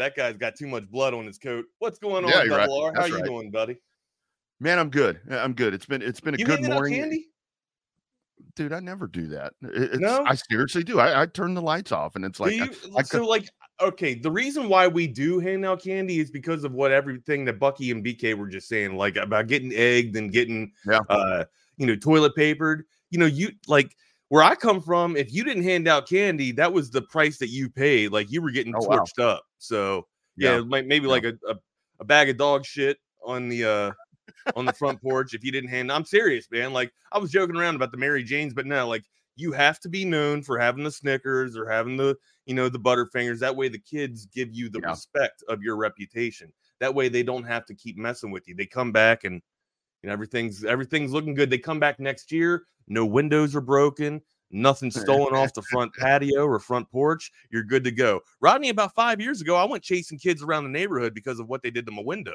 that guy's got too much blood on his coat. What's going on, Yeah, Double right. R? How That's you right. doing, buddy? Man, I'm good. I'm good. It's been it's been a You good morning. candy? Dude, I never do that. It's, No? I seriously do. I, I turn the lights off and it's like you, I so like okay, the reason why we do hand out candy is because of what everything that Bucky and BK were just saying, like about getting egged and getting Yeah. uh you know toilet papered. You know, you like where I come from, if you didn't hand out candy, that was the price that you paid. Like you were getting Oh, wow. up. So yeah, Yeah. maybe Yeah. like a, a, a bag of dog shit on the uh on the front porch if you didn't hand I'm serious, man. Like I was joking around about the Mary Janes, but no, like you have to be known for having the Snickers or having the, you know, the Butterfingers. That way the kids give you the Yeah. respect of your reputation. That way they don't have to keep messing with you. They come back and you know everything's everything's looking good. They come back next year, no windows are broken, nothing stolen off the front patio or front porch. You're good to go. Rodney, about five years ago, I went chasing kids around the neighborhood because of what they did to my window.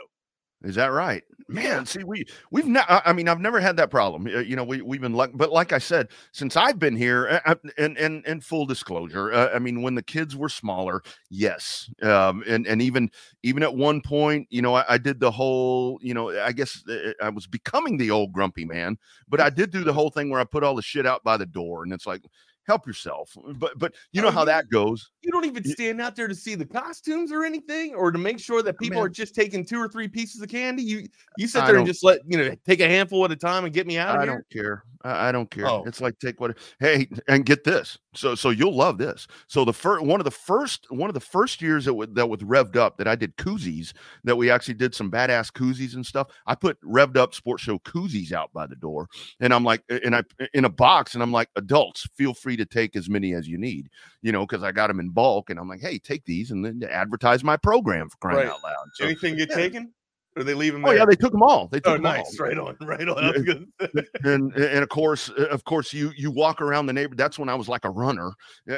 Is that right, man? See, we we've not. I mean, I've never had that problem. You know, we we've been luck, but like I said, since I've been here, uh, and and and full disclosure, uh, I mean, when the kids were smaller, yes, um, and and even even at one point, you know, I, I did the whole, you know, I guess uh, I was becoming the old grumpy man, but I did do the whole thing where I put all the shit out by the door, and it's like, help yourself. Uh, but but you know how you- that goes. You don't even stand out there to see the costumes or anything, or to make sure that people Man. are just taking two or three pieces of candy. You you sit there and just let you know take a handful at a time and get me out of I here. don't care. I, I don't care. Oh. It's like take what. Hey, and get this. So so you'll love this. So the first one of the first one of the first years that with that with revved up that I did koozies that we actually did some badass koozies and stuff. I put revved up sports show koozies out by the door, and I'm like, and I in a box, and I'm like, adults, feel free to take as many as you need, you know, because I got them in bulk, and I'm like, hey, take these, and then advertise my program for crying Right. out loud. So, Anything get yeah. taken, or they leave them oh there? yeah, they took them all. They took oh, them nice, all right on, right on. I was gonna say. and and of course uh, of course you you walk around the neighbor that's when i was like a runner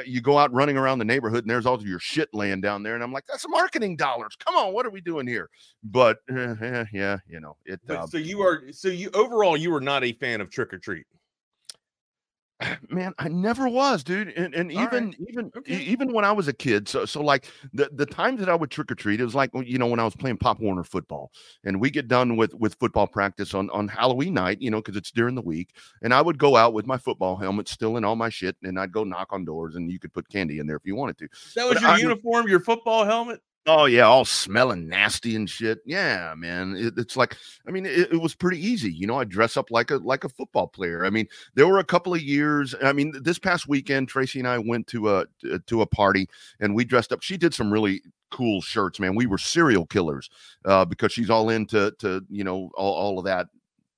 you go out running around the neighborhood and there's all of your shit laying down there and i'm like that's marketing dollars come on what are we doing here but uh, yeah you know it But uh, so you are so you overall you are not a fan of trick or treat. man i never was dude and, and even right. even Okay. even when i was a kid so so like the the times that i would trick or treat it was like you know when i was playing pop warner football and we get done with with football practice on on halloween night you know because it's during the week and i would go out with my football helmet still in all my shit and i'd go knock on doors and you could put candy in there if you wanted to That was But your I- uniform, your football helmet. Oh yeah, all smelling nasty and shit. Yeah, man. It, it's like, I mean, it, it was pretty easy. You know, I dress up like a like a football player. I mean, there were a couple of years. I mean, this past weekend, Tracy and I went to a to a party and we dressed up. She did some really cool shirts, man. We were serial killers uh, because she's all into to you know all, all of that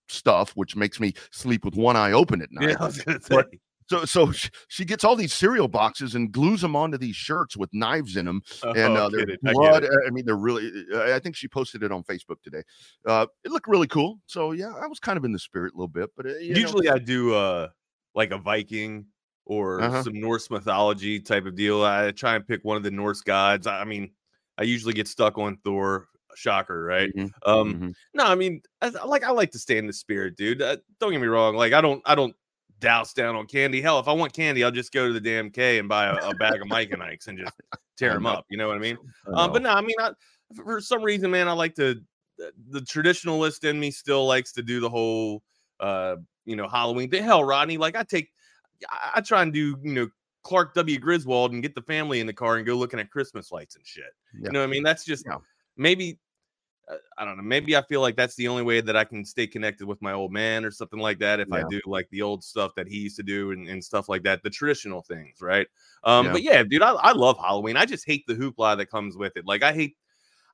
stuff, which makes me sleep with one eye open at night. Yeah, I was gonna say. But- So so she, gets all these cereal boxes and glues them onto these shirts with knives in them and Oh, uh, they're I blood. uh, I mean, they're really. uh, I think she posted it on Facebook today. Uh, it looked really cool. So yeah, I was kind of in the spirit a little bit. But uh, you know, Usually I do uh like a Viking or Uh-huh. some Norse mythology type of deal. I try and pick one of the Norse gods. I I mean, I usually get stuck on Thor. Shocker, right? Mhm, Um, mhm. no, I mean, I, I like I like to stay in the spirit, dude. Uh, don't get me wrong. Like I don't I don't douse down on candy. Hell, if I want candy, I'll just go to the damn K and buy a, a bag of Mike and Ike's and just tear them up. You know what I mean? I Um, but no, I mean, I, for some reason, man, I like to. The, the traditionalist in me still likes to do the whole, uh, you know, Halloween thing. Hell, Rodney, like I take, I, I try and do, you know, Clark W. Griswold and get the family in the car and go looking at Christmas lights and shit. Yeah. You know what I mean? That's just Yeah. maybe. Uh, I don't know. Maybe I feel like that's the only way that I can stay connected with my old man or something like that. If I do like the old stuff that he used to do and, and stuff like that, the traditional things, right? Um, Yeah. but yeah, dude, I, I love Halloween. I just hate the hoopla that comes with it. Like I hate,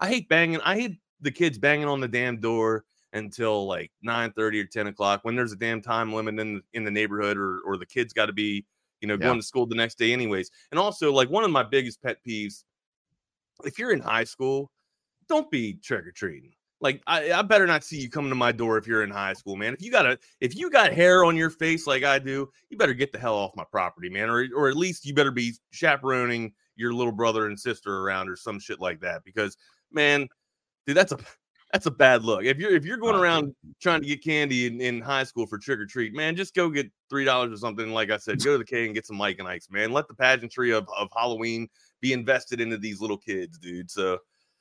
I hate banging. I hate the kids banging on the damn door until like 9 30 or 10 o'clock when there's a damn time limit in the, in the neighborhood or or the kids got to be you know Yeah. going to school the next day anyways and also like one of my biggest pet peeves if you're in high school don't be trick-or-treating like I, I better not see you coming to my door if you're in high school man if you got a if you got hair on your face like i do you better get the hell off my property man or or at least you better be chaperoning your little brother and sister around or some shit like that because man dude that's a that's a bad look. If you're if you're going Oh, around trying to get candy in, in high school for trick or treat, man, just go get three dollars or something. Like I said, go to the K and get some Mike and Ike's, man. Let the pageantry of, of Halloween be invested into these little kids, dude. So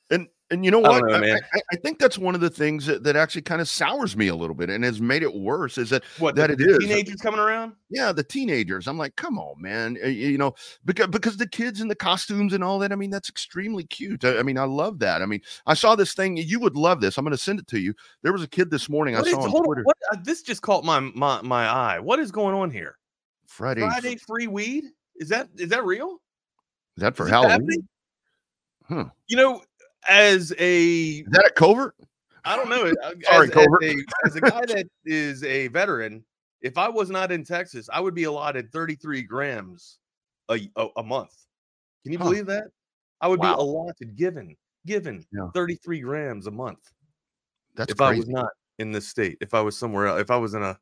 And and you know what? don't know, I. I, I think that's one of the things that, that actually kind of sours me a little bit and has made it worse is that what That the, it the is. teenagers coming around? yeah, the teenagers. I'm like, come on, man. You know, because because the kids and the costumes and all that. I mean, that's extremely cute. I, I mean, I love that. I mean, I saw this thing. You would love this. I'm going to send it to you. There was a kid this morning What I is- saw on hold on, Twitter. what, uh, this just caught my, my my eye. What is going on here? Friday. Friday free weed? Is that is that real? Is that for Is Halloween? Huh. You know, as a Is that a covert? I don't know. uh, Sorry, as, as, Covert. a, as a guy that is a veteran, if I was not in Texas, I would be allotted 33 grams a, a, a month. Can you Huh. believe that? I would Wow. be allotted, given, given Yeah. 33 grams a month That's if I was not in this state, if I was somewhere else, if I was in a,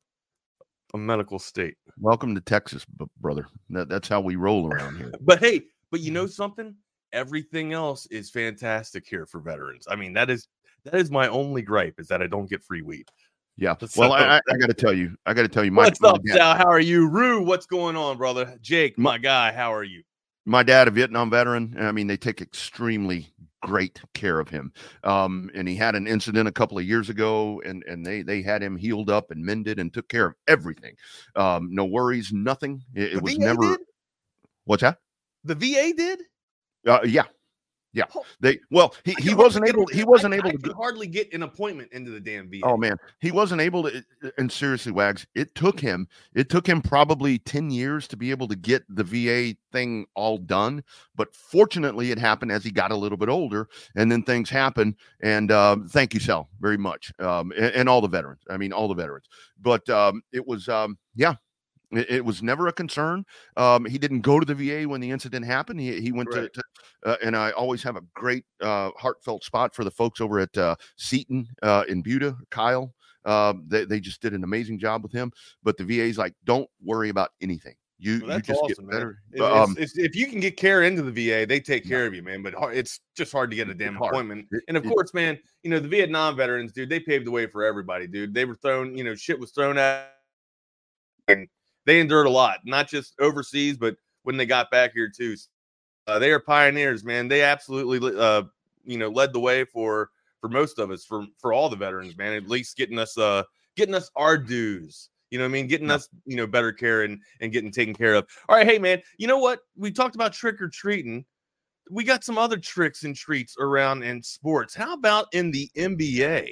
a medical state. Welcome to Texas, brother. That, that's how we roll around here. But hey, but you Mm-hmm. know something? Everything else is fantastic here for veterans. I mean, that is that is my only gripe is that I don't get free weed. Yeah. Well, I, I, I got to tell you, I got to tell you, my, what's my up, dad- Sal? How are you? Rue, what's going on, brother? Jake, My- my guy, how are you? my dad, a Vietnam veteran. I mean, they take extremely great care of him. Um, and he had an incident a couple of years ago, and and they they had him healed up and mended and took care of everything. Um, no worries, nothing. It, it was VA never. did? What's that? The VA did. Uh, yeah, yeah. They well, he, he wasn't able. He wasn't able I to. hardly get an appointment into the damn VA. Oh man, he wasn't able to. And seriously, Wags, it took him. It took him probably ten years to be able to get the VA thing all done. But fortunately, it happened as he got a little bit older, and then things happen. And um, thank you, Sal, very much, um, and, and all the veterans. I mean, all the veterans. But um, it was, um, yeah. It, it was never a concern. Um, he didn't go to the VA when the incident happened. He, he went Right. to, to uh, and I always have a great uh, heartfelt spot for the folks over at uh, Seton uh, in Buda, Kyle. Uh, they, they just did an amazing job with him. But the VA's like, don't worry about anything. You, Well, you just awesome, get better. If, um, it's- if you can get care into the VA, they take care of you, man. But it's just hard to get a damn appointment. And of it- course, man, you know the Vietnam veterans, dude. They paved the way for everybody, dude. They were thrown, you know, shit was thrown at, and they endured a lot, not just overseas, but when they got back here too. Uh, they are pioneers, man. They absolutely, uh, you know, led the way for for most of us, for for all the veterans, man. At least getting us, uh, getting us our dues. You know what I mean? Getting us, you know, better care and and getting taken care of. All right, hey man, you know what? We talked about trick or treating. We got some other tricks and treats around in sports. How about in the NBA?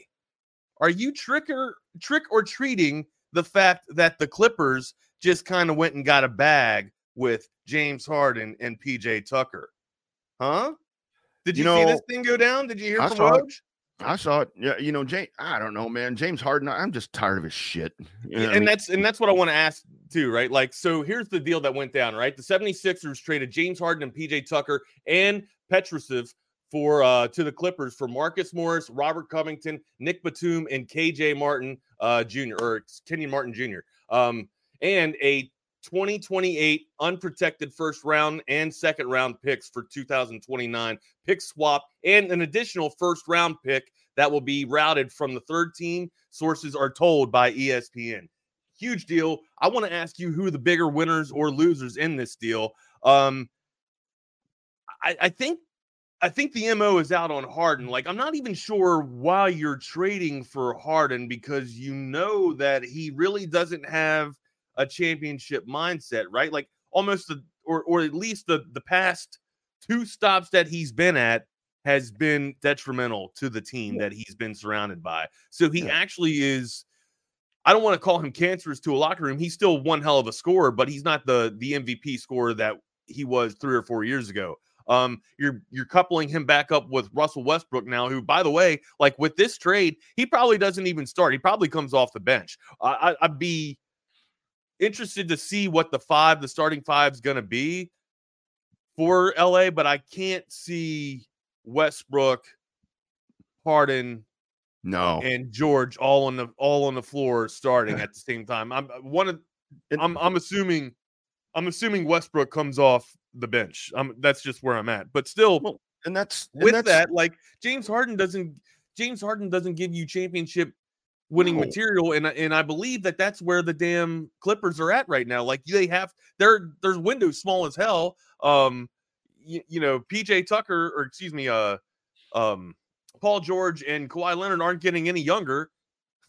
Are you trick or trick or treating the fact that the Clippers just kind of went and got a bag with James Harden and PJ Tucker? Huh? Did you, You see know, this thing go down? Did you hear I from. Woj? I saw it. Yeah, you know, James. I don't know, man. James Harden. I'm just tired of his shit. You know what I and mean? that's and that's what I want to ask too, right? Like, so here's the deal that went down, right? The 76ers traded James Harden and PJ Tucker and Petrusev for uh to the Clippers for Marcus Morris, Robert Covington, Nick Batum, and KJ Martin uh Jr. or Kenyon Martin Jr. Um, and a 2028 unprotected first round and second round picks for 2029 pick swap and an additional first round pick that will be routed from the third team. Sources are told by espn huge deal. I want to ask you who the bigger winners or losers in this deal. Um i, I think I think the MO is out on Harden. Like, I'm not even sure why you're trading for Harden because you know that he really doesn't have a championship mindset, right? Like almost the or or at least the the past two stops that he's been at has been detrimental to the team that he's been surrounded by. So he Yeah. actually is I don't want to call him cancerous to a locker room. He's still one hell of a scorer, but he's not the the MVP scorer that he was 3 or 4 years ago. Um, you're you're coupling him back up with Russell Westbrook now, who, by the way, like with this trade, he probably doesn't even start. He probably comes off the bench. I, I, I'd be interested to see what the five, the starting five, is going to be for LA, but I can't see Westbrook, Harden, no. and George all on the all on the floor starting at the same time. I'm uh, one of I'm I'm assuming I'm assuming Westbrook comes off the bench. I'm that's just where I'm at. But still Well, and that's and with that's, that, like James Harden doesn't James Harden doesn't give you championship winning No. material, and I- and I believe that that's where the damn Clippers are at right now. Like they have their there's windows small as hell. Um, you, you know, PJ Tucker or excuse me, uh, um, Paul George and Kawhi Leonard aren't getting any younger.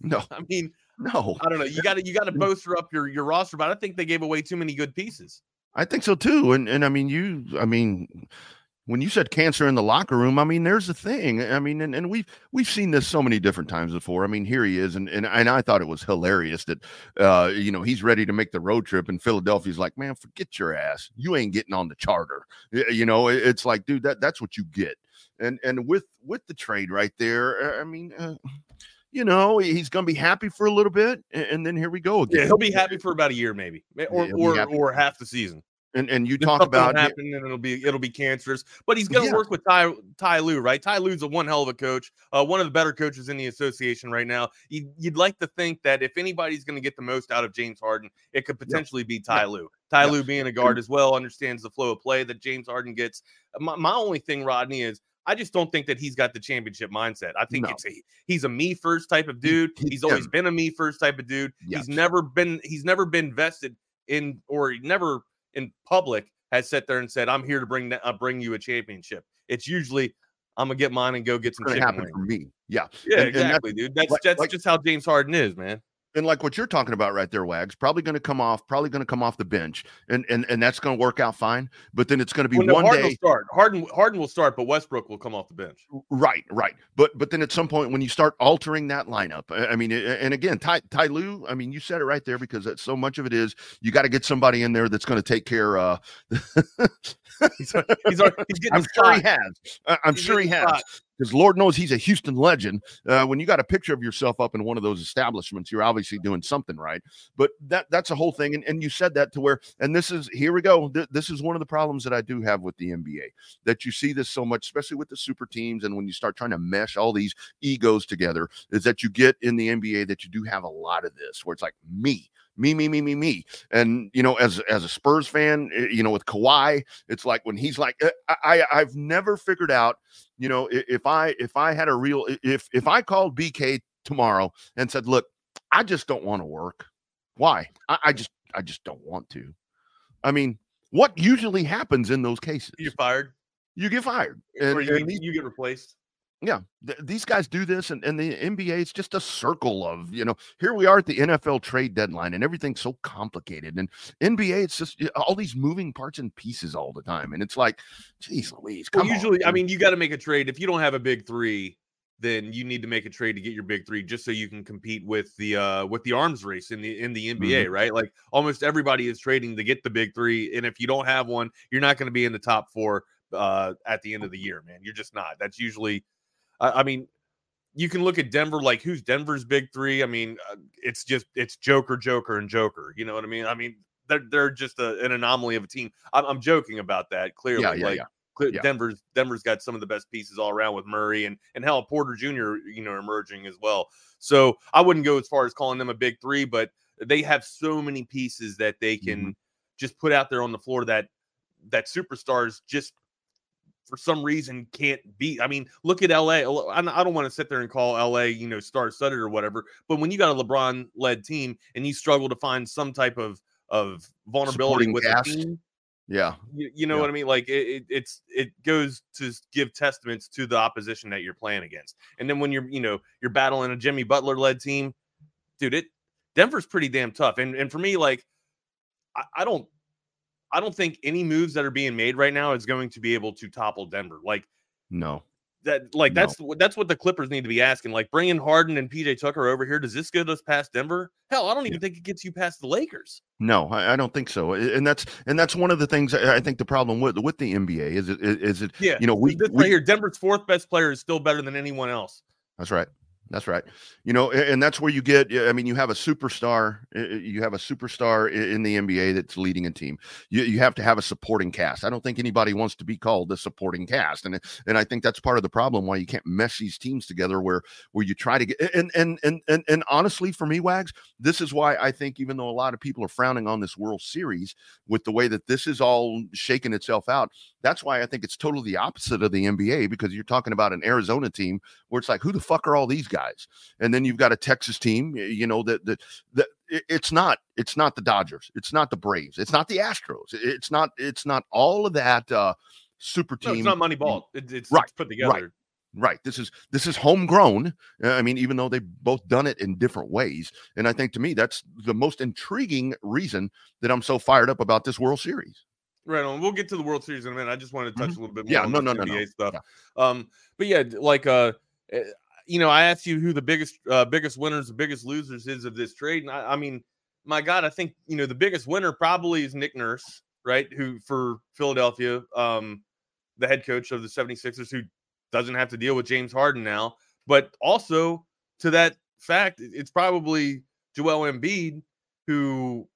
No, I mean, no. I don't know. You got to you got to bolster up your your roster, but I think they gave away too many good pieces. I think so too. And and I mean you I mean when you said cancer in the locker room, I mean there's a thing. I mean and, and we've we've seen this so many different times before. I mean here he is and and, and I thought it was hilarious that uh you know he's ready to make the road trip and Philadelphia's like, "Man, forget your ass. You ain't getting on the charter." You know, it's like, dude, that that's what you get. And and with with the trade right there, I mean uh, you know, he's going to be happy for a little bit, and, and then here we go again. Yeah, he'll be happy for about a year, maybe, or he'll or, or half the season. And and you talk about happen, and it'll be it'll be cancerous. But he's going to Yeah. work with Ty Ty Lue, right? Ty Lue's a one hell of a coach, uh, one of the better coaches in the association right now. You'd, you'd like to think that if anybody's going to get the most out of James Harden, it could potentially be Ty Lue. Ty Yeah. Lue being a guard as well understands the flow of play that James Harden gets. My, my only thing, Rodney, is I just don't think that he's got the championship mindset. I think No. it's a he's a me first type of dude. he- he's always yeah. been a me first type of dude. Yes. He's never been he's never been vested in or never in public has sat there and said, "I'm here to bring that uh, bring you a championship." It's usually I'm gonna get mine and go get some going to chicken happen wings. for me. Yeah. Yeah, And- and that's- exactly, dude. That's like- that's like- just how James Harden is, man. And like what you're talking about right there, Wags, probably going to come off, probably going to come off the bench, and and and that's going to work out fine. But then it's going to be Well, no, one Harden will start. Harden Harden will start, but Westbrook will come off the bench. right, right. But but then at some point when you start altering that lineup, I I mean, and again, Ty Ty Lue, I mean, you said it right there because that's so much of it is you got to get somebody in there that's going to take care. Uh, He's he's, he's getting I'm sure he has. I'm He's sure he has. because Lord knows he's a Houston legend. Uh, when you got a picture of yourself up in one of those establishments, you're obviously doing something right. But that that's a whole thing, and, and you said that to where, and this is here we go. Th- this is one of the problems that I do have with the NBA that you see this so much, especially with the super teams, and when you start trying to mesh all these egos together, is that you get in the NBA that you do have a lot of this where it's like me. Me, me, me, me, me, and you know, as as a Spurs fan, eh, you know, with Kawhi, it's like when he's like, eh, I, I I've never figured out you know if i if i had a real if if i called bk tomorrow and said look i just don't want to work why? I, I just i just don't want to. I mean what usually happens in those cases? You're fired, you get fired and, or you, and you get replaced. Yeah, th- these guys do this, and, and the NBA is just a circle of, you know, here we are at the NFL trade deadline, and everything's so complicated. And NBA, it's just y- all these moving parts and pieces all the time. And it's like, geez Louise, Well, come on. usually, I mean, you got to make a trade. If you don't have a big three, then you need to make a trade to get your big three, just so you can compete with the uh with the arms race in the in the NBA, right? Like almost everybody is trading to get the big three, and if you don't have one, you're not going to be in the top four uh at the end of the year, man. You're just not. That's usually, I, I mean. You can look at Denver, like who's Denver's big three. I mean, uh, it's just it's Joker, Joker, and Joker. You know what I mean? I mean, they're they're just a, an anomaly of a team. I'm, I'm joking about that. Clearly, yeah, yeah, like yeah. Yeah. Denver's Denver's got some of the best pieces all around with Murray and and hell Porter Jr. You know emerging as well. So I wouldn't go as far as calling them a big three, but they have so many pieces that they can Mm-hmm. just put out there on the floor that that superstars just for some reason can't beat. I mean, look at LA. I don't want to sit there and call LA, you know, star studded or whatever, but when you got a LeBron led team and you struggle to find some type of of vulnerability Supporting with cast. the team, Yeah. you, you know Yeah. what I mean? Like it, it, it's it goes to give testaments to the opposition that you're playing against. And then when you're you know you're battling a Jimmy Butler led team, dude, it Denver's pretty damn tough. And and for me, like I, I don't I don't think any moves that are being made right now is going to be able to topple Denver. Like No. that, like No. that's what that's what the Clippers need to be asking. Like bringing Harden and PJ Tucker over here, does this get us past Denver? Hell, I don't even think it gets you past the Lakers. No, I, I don't think so. And that's and that's one of the things I I think the problem with with the NBA is it is it Yeah, you know we, this we right here, Denver's fourth best player is still better than anyone else. That's right. That's right. You know, and that's where you get. I mean, you have a superstar. You have a superstar in the NBA that's leading a team. You, you have to have a supporting cast. I don't think anybody wants to be called the supporting cast, and and I think that's part of the problem why you can't mesh these teams together. Where where you try to get and and and and, and honestly, for me, Wags, this is why I think even though a lot of people are frowning on this World Series with the way that this is all shaking itself out, That's why I think it's totally the opposite of the NBA because you're talking about an Arizona team where it's like, who the fuck are all these guys? And then you've got a Texas team, you know, that that that it's not it's not the Dodgers, it's not the Braves, it's not the Astros, it's not it's not all of that uh super team. No, it's not Moneyball. It, it's, right, it's put together. Right. Right. This is this is homegrown. Uh, I mean, even though they've both done it in different ways, and I think to me that's the most intriguing reason that I'm so fired up about this World Series. Right on. We'll get to the World Series in a minute. I just wanted to touch mm-hmm. a little bit more. Yeah. No. No. No. NBA no. Stuff. Yeah. Um. But yeah, like uh, eh, you know, I asked you who the biggest uh biggest winners, the biggest losers is of this trade, and I, I mean, my God, I think you know the biggest winner probably is Nick Nurse, right? Who for Philadelphia, um, the head coach of the 76ers, who doesn't have to deal with James Harden now. But also to that fact, it's probably Joel Embiid who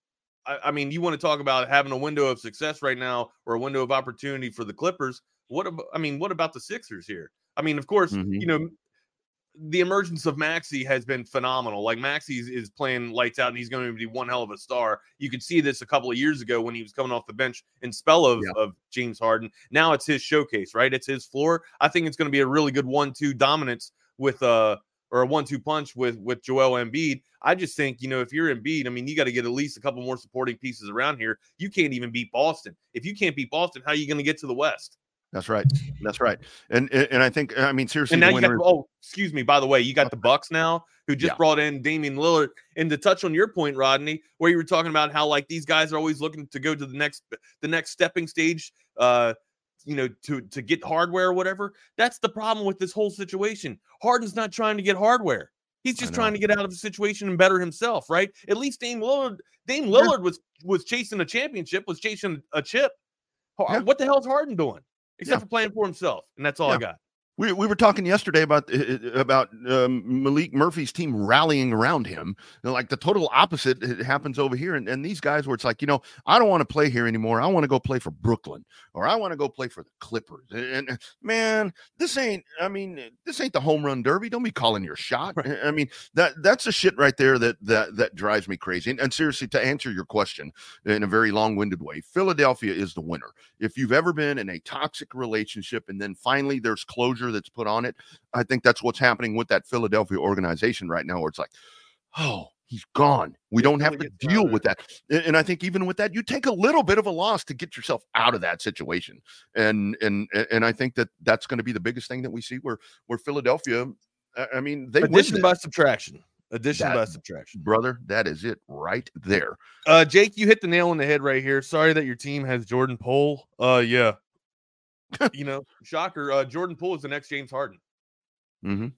I, I, mean, you want to talk about having a window of success right now or a window of opportunity for the Clippers. What about I mean, what about the Sixers here? I mean, of course, mm-hmm. you know, the emergence of Maxey has been phenomenal. Like Maxey is, playing lights out, and he's going to be one hell of a star. You could see this a couple of years ago when he was coming off the bench in spell of, yeah. of James Harden. Now it's his showcase, right? It's his floor. I think it's going to be a really good one-two dominance with uh or a one-two punch with with Joel Embiid. I just think you know if you're Embiid, I mean you got to get at least a couple more supporting pieces around here. You can't even beat Boston. If you can't beat Boston, how are you going to get to the West? That's right. That's right. And and I think I mean seriously. And now you got oh excuse me. By the way, you got the Bucks now who just yeah. brought in Damian Lillard. And to touch on your point, Rodney, where you were talking about how like these guys are always looking to go to the next the next stepping stage. Uh, you know, to to get hardware or whatever. That's the problem with this whole situation. Harden's not trying to get hardware. He's just trying to get out of the situation and better himself, right? At least Dame Lillard, Dame Lillard was was chasing a championship, was chasing a chip. Yeah. What the hell's Harden doing? except yeah. for playing for himself, and that's all. I got. We, we were talking yesterday about uh, uh, about um, Maalik Murphy's team rallying around him. like the total opposite uh, happens over here, and, and these guys where it's like, you know, I don't want to play here anymore. I want to go play for Brooklyn, or I want to go play for the Clippers. And, and, man, this ain't. I mean, this ain't the home run derby. Don't be calling your shot. Right. I mean, that that's the shit right there that that that drives me crazy. And, and seriously, to answer your question in a very long winded way, Philadelphia is the winner. If you've ever been in a toxic relationship and then finally there's closure pressure that's put on it. I think that's what's happening with that Philadelphia organization right now, where it's like, oh, he's gone. We don't have to deal with that. And I think even with that, you take a little bit of a loss to get yourself out of that situation. And and and I think that that's going to be the biggest thing that we see where where Philadelphia. I mean, they addition by subtraction. Addition that, by subtraction, brother. That is it right there. Uh, Jake, you hit the nail on the head right here. Sorry that your team has Jordan Poole. Uh, yeah, you know, shocker. Uh, Jordan Poole is the next James Harden. Mm-hmm.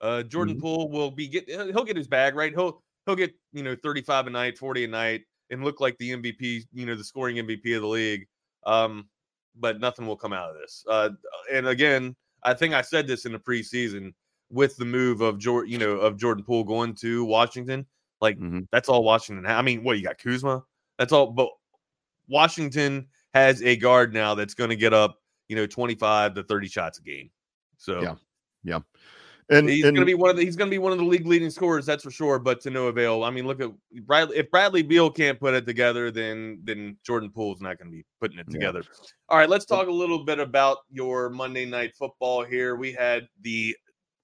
Uh, Jordan mm-hmm. Poole will be get he'll get his bag right. He'll he'll get you know 35 a night, 40 a night, and look like the MVP, you know, the scoring MVP of the league. Um, but nothing will come out of this. Uh, and again, I think I said this in the preseason with the move of Jordan, you know, of Jordan Poole going to Washington. Like mm-hmm. that's all Washington. I mean, what you got Kuzma? That's all. But Washington has a guard now that's going to get up you know, 25 to 30 shots a game. So yeah, yeah. And he's and, gonna be one of the he's gonna be one of the league leading scorers, that's for sure, but to no avail. I mean, look at Bradley if Bradley Beal can't put it together, then then Jordan Poole's not gonna be putting it together. Yeah. All right, let's talk a little bit about your Monday night football here. We had the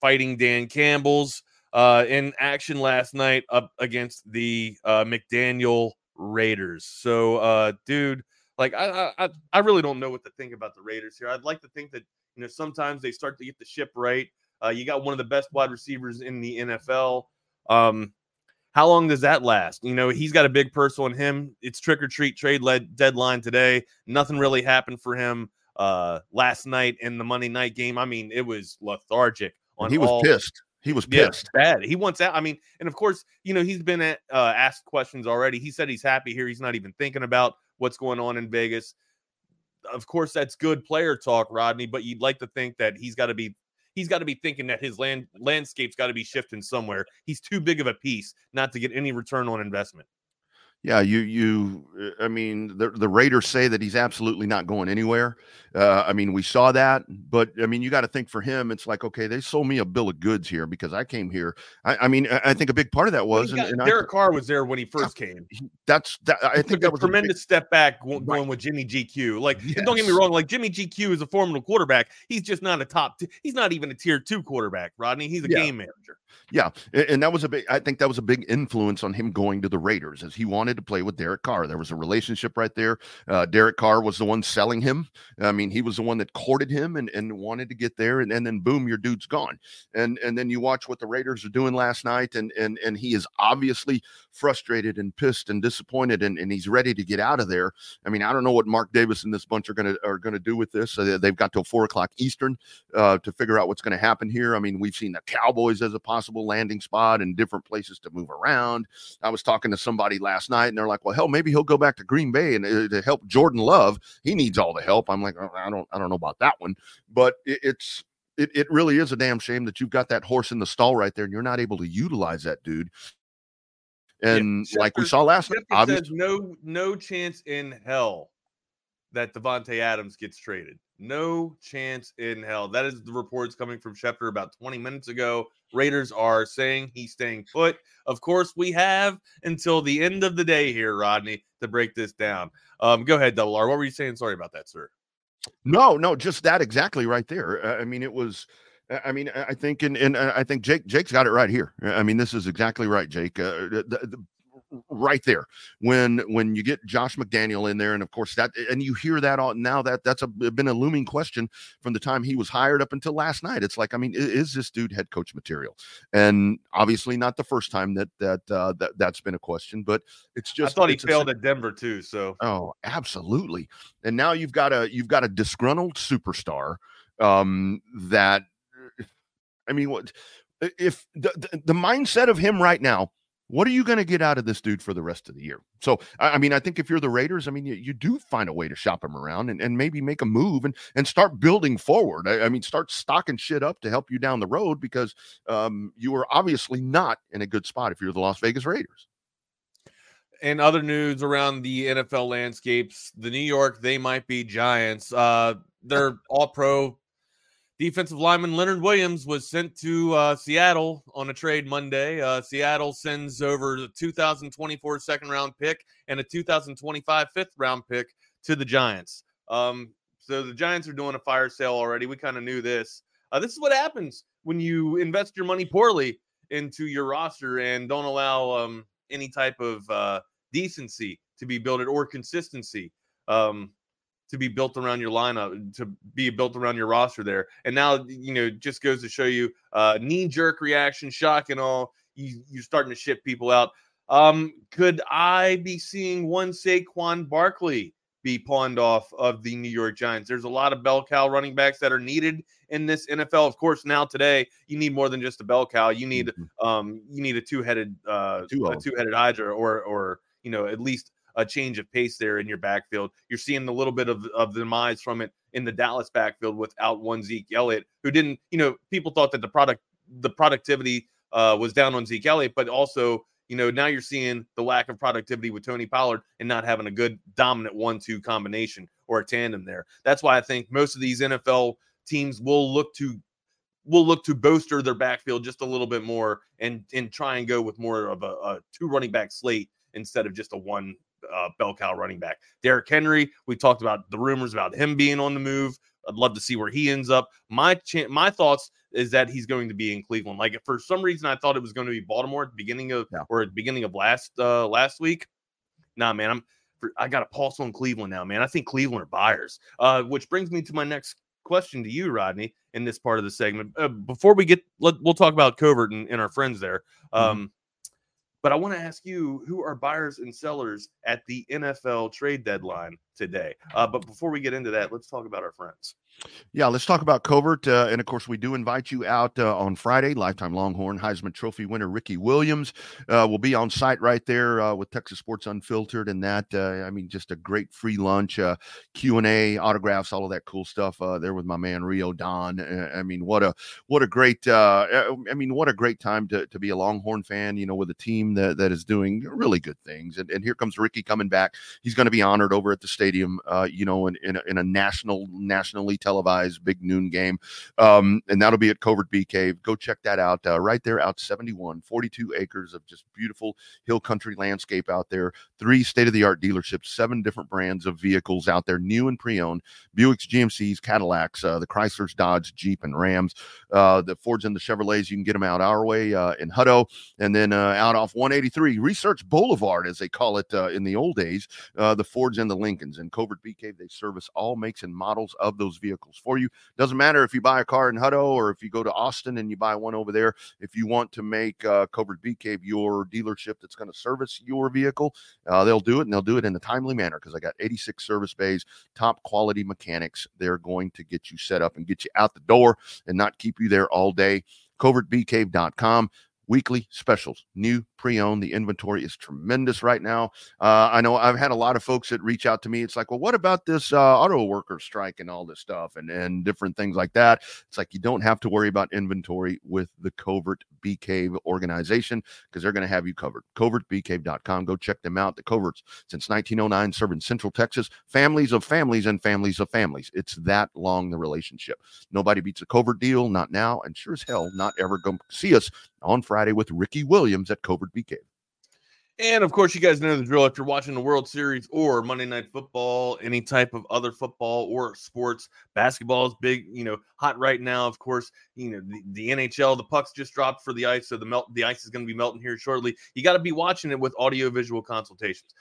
fighting Dan Campbell's uh in action last night up against the uh McDaniel Raiders. So uh dude like I, I I really don't know what to think about the Raiders here. I'd like to think that you know sometimes they start to get the ship right. Uh, you got one of the best wide receivers in the NFL. Um, how long does that last? You know, he's got a big purse on him. It's trick or treat trade led deadline today. Nothing really happened for him uh, last night in the Monday night game. I mean, it was lethargic. On he was all, pissed. He was pissed. Yeah, bad. He wants out. I mean, and of course, you know, he's been at, uh, asked questions already. He said he's happy here. He's not even thinking about what's going on in Vegas. Of course, that's good player talk, Rodney, but you'd like to think that he's got to be he's got to be thinking that his land landscape's got to be shifting somewhere. He's too big of a piece not to get any return on investment. Yeah, you you uh, I mean the the Raiders say that he's absolutely not going anywhere. Uh, I mean, we saw that, but I mean, you got to think for him, it's like okay, they sold me a bill of goods here because I came here. I, I mean, I think a big part of that was, well, and, and Derek I, Carr was there when he first came. That's that. I think that was a tremendous big, step back going right. with Jimmy GQ. Like, yes. don't get me wrong, like Jimmy GQ is a formidable quarterback. He's just not a top. T- he's not even a tier two quarterback, Rodney. He's a yeah. game manager. Yeah, and that was a big. I think that was a big influence on him going to the Raiders, as he wanted to play with Derek Carr. There was a relationship right there. Uh, Derek Carr was the one selling him. I mean, he was the one that courted him and, and wanted to get there, and, and then boom, your dude's gone. And and then you watch what the Raiders are doing last night, and and and he is obviously frustrated and pissed and disappointed, and, and he's ready to get out of there. I mean, I don't know what Mark Davis and this bunch are gonna are gonna do with this. Uh, they've got till four o'clock Eastern uh, to figure out what's going to happen here. I mean, we've seen the Cowboys as a possible landing spot and different places to move around. I was talking to somebody last night, and they're like, "Well, hell, maybe he'll go back to Green Bay and uh, to help Jordan Love. He needs all the help." I'm like, I don't, I don't know about that one, but it, it's it, it really is a damn shame that you've got that horse in the stall right there and you're not able to utilize that dude. And yeah, like we saw last night, obviously, no no chance in hell that Davante Adams gets traded. No chance in hell. That is the reports coming from Schefter about 20 minutes ago. Raiders are saying he's staying put. Of course, we have until the end of the day here, Rodney, to break this down. Um, go ahead, Double R. What were you saying? Sorry about that, sir. No, no, just that exactly right there. I mean, it was. I mean, I think, and, and I think Jake Jake's got it right here. I mean, this is exactly right, Jake. Uh, the, the, right there when when you get Josh McDaniel in there, and of course that and you hear that all now that that's a, been a looming question from the time he was hired up until last night. It's like, I mean, is this dude head coach material? And obviously not the first time that that uh, that that's been a question, but it's just I thought he failed a, at Denver too. So oh, absolutely. And now you've got a you've got a disgruntled superstar um, that I mean, what if the, the, the mindset of him right now what are you going to get out of this dude for the rest of the year? So, I mean, I think if you're the Raiders, I mean, you, you do find a way to shop him around and, and maybe make a move and, and start building forward. I, I mean, start stocking shit up to help you down the road because um, you are obviously not in a good spot if you're the Las Vegas Raiders. And other news around the NFL landscapes, the New York, they might be giants. Uh, they're all pro Defensive lineman Leonard Williams was sent to uh, Seattle on a trade Monday. Uh, Seattle sends over the 2024 second round pick and a 2025 fifth round pick to the Giants. Um, so the Giants are doing a fire sale already. We kind of knew this. Uh, this is what happens when you invest your money poorly into your roster and don't allow um, any type of uh, decency to be built or consistency. Um, to be built around your lineup, to be built around your roster there. And now, you know, just goes to show you uh, knee jerk reaction, shock and all. You, you're starting to ship people out. Um, could I be seeing one Saquon Barkley be pawned off of the New York Giants? There's a lot of bell cow running backs that are needed in this NFL. Of course, now today you need more than just a bell cow. You need mm-hmm. um you need a two headed uh a two headed hydra or or you know at least a change of pace there in your backfield. You're seeing a little bit of, of the demise from it in the Dallas backfield without one Zeke Elliott, who didn't, you know, people thought that the product, the productivity uh, was down on Zeke Elliott, but also, you know, now you're seeing the lack of productivity with Tony Pollard and not having a good dominant one-two combination or a tandem there. That's why I think most of these NFL teams will look to will look to bolster their backfield just a little bit more and and try and go with more of a, a two running back slate instead of just a one uh, bell cow running back. Derrick Henry, we talked about the rumors about him being on the move. I'd love to see where he ends up. My ch- my thoughts is that he's going to be in Cleveland. Like for some reason, I thought it was going to be Baltimore at the beginning of yeah. or at the beginning of last uh, last week. Nah, man, I'm I got a pulse on Cleveland now, man. I think Cleveland are buyers. Uh, which brings me to my next question to you, Rodney, in this part of the segment. Uh, before we get, let, we'll talk about Covert and, and our friends there. Mm-hmm. Um, mm-hmm. But I want to ask you who are buyers and sellers at the NFL trade deadline today. Uh, but before we get into that, let's talk about our friends. Yeah, let's talk about Covert. Uh, and of course, we do invite you out uh, on Friday. Lifetime Longhorn Heisman Trophy winner Ricky Williams uh, will be on site right there uh, with Texas Sports Unfiltered, and that uh, I mean, just a great free lunch, Q and A, autographs, all of that cool stuff there with my man Rio Don. I mean, what a what a great I mean, what a great time to, to be a Longhorn fan. You know, with a team that, that is doing really good things. And, and here comes Ricky coming back. He's going to be honored over at the stadium. you know, in in a, in a national nationally televised big noon game. Um, and that'll be at Covert Bee Cave. Go check that out uh, right there out 71, 42 acres of just beautiful hill country landscape out there. Three state of the art dealerships, seven different brands of vehicles out there, new and pre owned Buicks, GMCs, Cadillacs, uh, the Chryslers, Dodge, Jeep, and Rams. Uh, the Fords and the Chevrolets, you can get them out our way uh, in Hutto and then uh, out off 183 Research Boulevard, as they call it uh, in the old days, the Fords and the Lincolns. And Covert Bee Cave, they service all makes and models of those vehicles for you. Doesn't matter if you buy a car in Hutto or if you go to Austin and you buy one over there. If you want to make uh, Covert Bee Cave your dealership that's going to service your vehicle, uh, they'll do it and they'll do it in a timely manner because I got 86 service bays, top quality mechanics. They're going to get you set up and get you out the door and not keep you there all day. CovertBeeCave.com weekly specials, new pre-owned. The inventory is tremendous right now. Uh, I know I've had a lot of folks that reach out to me. It's like, well, what about this uh, auto worker strike and all this stuff and and different things like that? It's like you don't have to worry about inventory with the Covert Bee Cave organization because they're going to have you covered. CovertBeeCave.com. Go check them out. The Coverts since 1909, serving Central Texas, families of families and families of families. It's that long the relationship. Nobody beats a Covert deal, not now, and sure as hell not ever go see us on Friday with Ricky Williams at Covert Cave. And of course, you guys know the drill. If you're watching the World Series or Monday Night Football, any type of other football or sports, basketball is big, you know, hot right now. Of course, you know the, the NHL, the pucks just dropped for the ice, so the melt, the ice is going to be melting here shortly. You got to be watching it with audio visual consultations.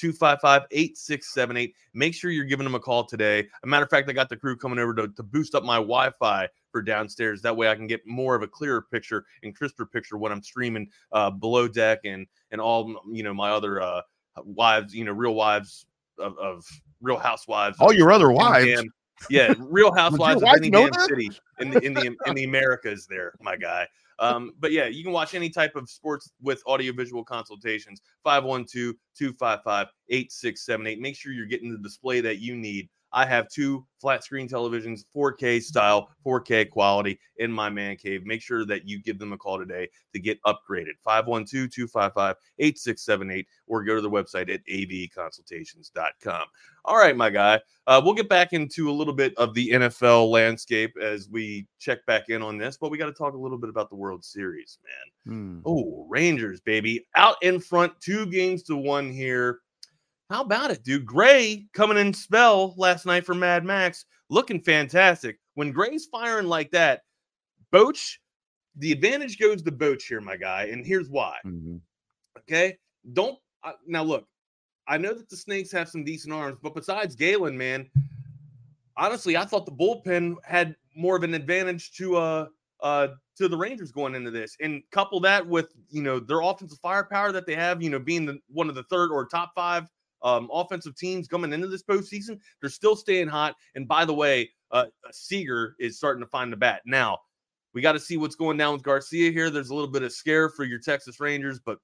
512-255-8678. Make sure you're giving them a call today. A matter of fact, I got the crew coming over to, to boost up my Wi-Fi for downstairs. That way I can get more of a clearer picture and crisper picture when I'm streaming uh, below deck and and all you know my other uh, wives, you know, real wives of, of Real Housewives. All your other wives. Damn, yeah, Real Housewives of any damn that? city in the in the in the Americas. There, my guy. Um, but yeah, you can watch any type of sports with audiovisual consultations. 512 255 8678. Make sure you're getting the display that you need I have two flat screen televisions, 4K style, 4K quality in my man cave. Make sure that you give them a call today to get upgraded. 512 255 8678 or go to the website at avconsultations.com. All right, my guy. Uh, we'll get back into a little bit of the NFL landscape as we check back in on this, but we got to talk a little bit about the World Series, man. Hmm. Oh, Rangers, baby. Out in front, two games to one here how about it, dude? Gray coming in spell last night for Mad Max, looking fantastic. When Gray's firing like that, Boch, the advantage goes to Boch here, my guy. And here's why. Mm-hmm. Okay. Don't uh, now look, I know that the Snakes have some decent arms, but besides Gallen, man, honestly, I thought the bullpen had more of an advantage to uh uh to the Rangers going into this. And couple that with you know their offensive firepower that they have, you know, being the one of the third or top five um, offensive teams coming into this postseason, they're still staying hot. And by the way, uh, Seager is starting to find the bat. Now, we got to see what's going down with Garcia here. There's a little bit of scare for your Texas Rangers, but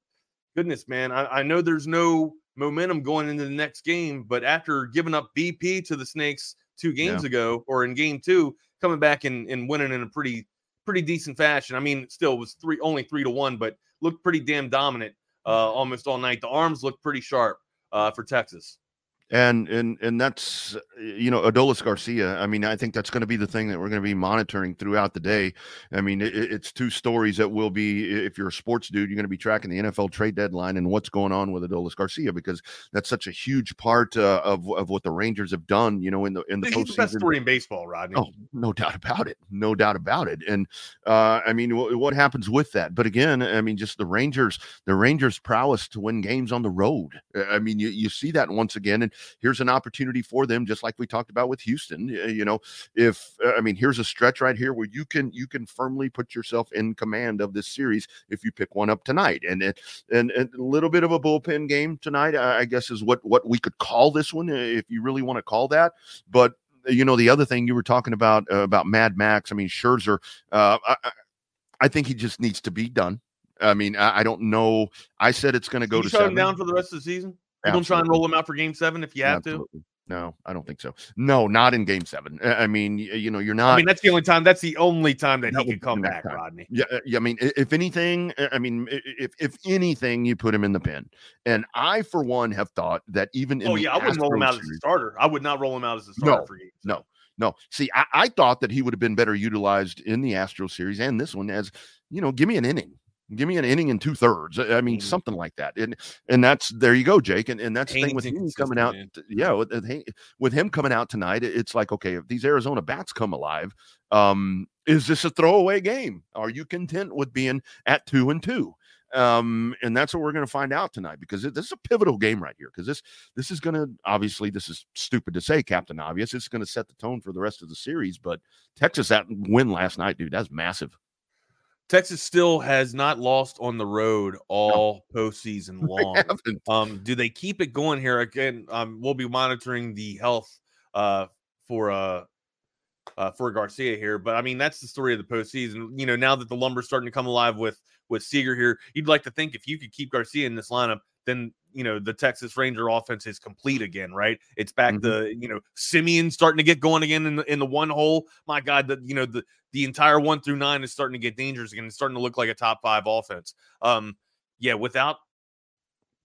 goodness, man, I, I know there's no momentum going into the next game, but after giving up BP to the Snakes two games yeah. ago or in game two, coming back and, and winning in a pretty pretty decent fashion. I mean, still was three only three to one, but looked pretty damn dominant uh, almost all night. The arms looked pretty sharp uh, for Texas and and and that's you know Adolis Garcia. I mean, I think that's going to be the thing that we're going to be monitoring throughout the day. I mean, it, it's two stories that will be if you're a sports dude, you're going to be tracking the NFL trade deadline and what's going on with Adolis Garcia because that's such a huge part uh, of of what the Rangers have done. You know, in the in the He's the best story in baseball, Rodney. Oh, no doubt about it, no doubt about it. And uh, I mean, w- what happens with that? But again, I mean, just the Rangers, the Rangers' prowess to win games on the road. I mean, you you see that once again and here's an opportunity for them, just like we talked about with Houston. You know, if uh, I mean, here's a stretch right here where you can you can firmly put yourself in command of this series if you pick one up tonight, and and, and a little bit of a bullpen game tonight, I guess, is what what we could call this one, if you really want to call that. But you know, the other thing you were talking about uh, about Mad Max. I mean, Scherzer. Uh, I, I think he just needs to be done. I mean, I, I don't know. I said it's going to go to shut seven. him down for the rest of the season. You gonna try and roll him out for Game Seven if you have Absolutely. No, I don't think so. No, not in Game Seven. I mean, you know, you're not. I mean, that's the only time. That's the only time that, That he could come back, time. Rodney. Yeah, uh, yeah. I mean, if anything, uh, I mean, if if anything, you put him in the pen. And I, for one, have thought that even in Oh the yeah, I wouldn't roll him out as a starter. I would not roll him out as a starter No, for Game. no. No, see, I, I thought that he would have been better utilized in the Astro series and this one as, you know, give me an inning. Give me an inning in two thirds. I mean, Mhm. something like that. And and that's there you go, Jake. And and that's the thing with him coming out. t- Yeah, with, with him- coming out tonight, it's like, okay, if these Arizona bats come alive, um, is this a throwaway game? Are you content with being at two and two? Um, and that's what we're going to find out tonight because it, this is a pivotal game right here. Because this this is going to obviously this is stupid to say, Captain Obvious. It's going to set the tone for the rest of the series. But Texas that win last night, dude, that's massive. Texas still has not lost on the road all postseason long. Um, do they keep it going here again? Um, we'll be monitoring the health uh for uh uh for Garcia here, but I mean that's the story of the postseason. You know, now that the lumber's starting to come alive with with Seager here, you'd like to think if you could keep Garcia in this lineup, then you know the Texas Ranger offense is complete again, right? It's back Mhm. to you know Semien starting to get going again in the in the one hole. My God, the you know the the entire one through nine is starting to get dangerous again. It's starting to look like a top five offense. Um, yeah, without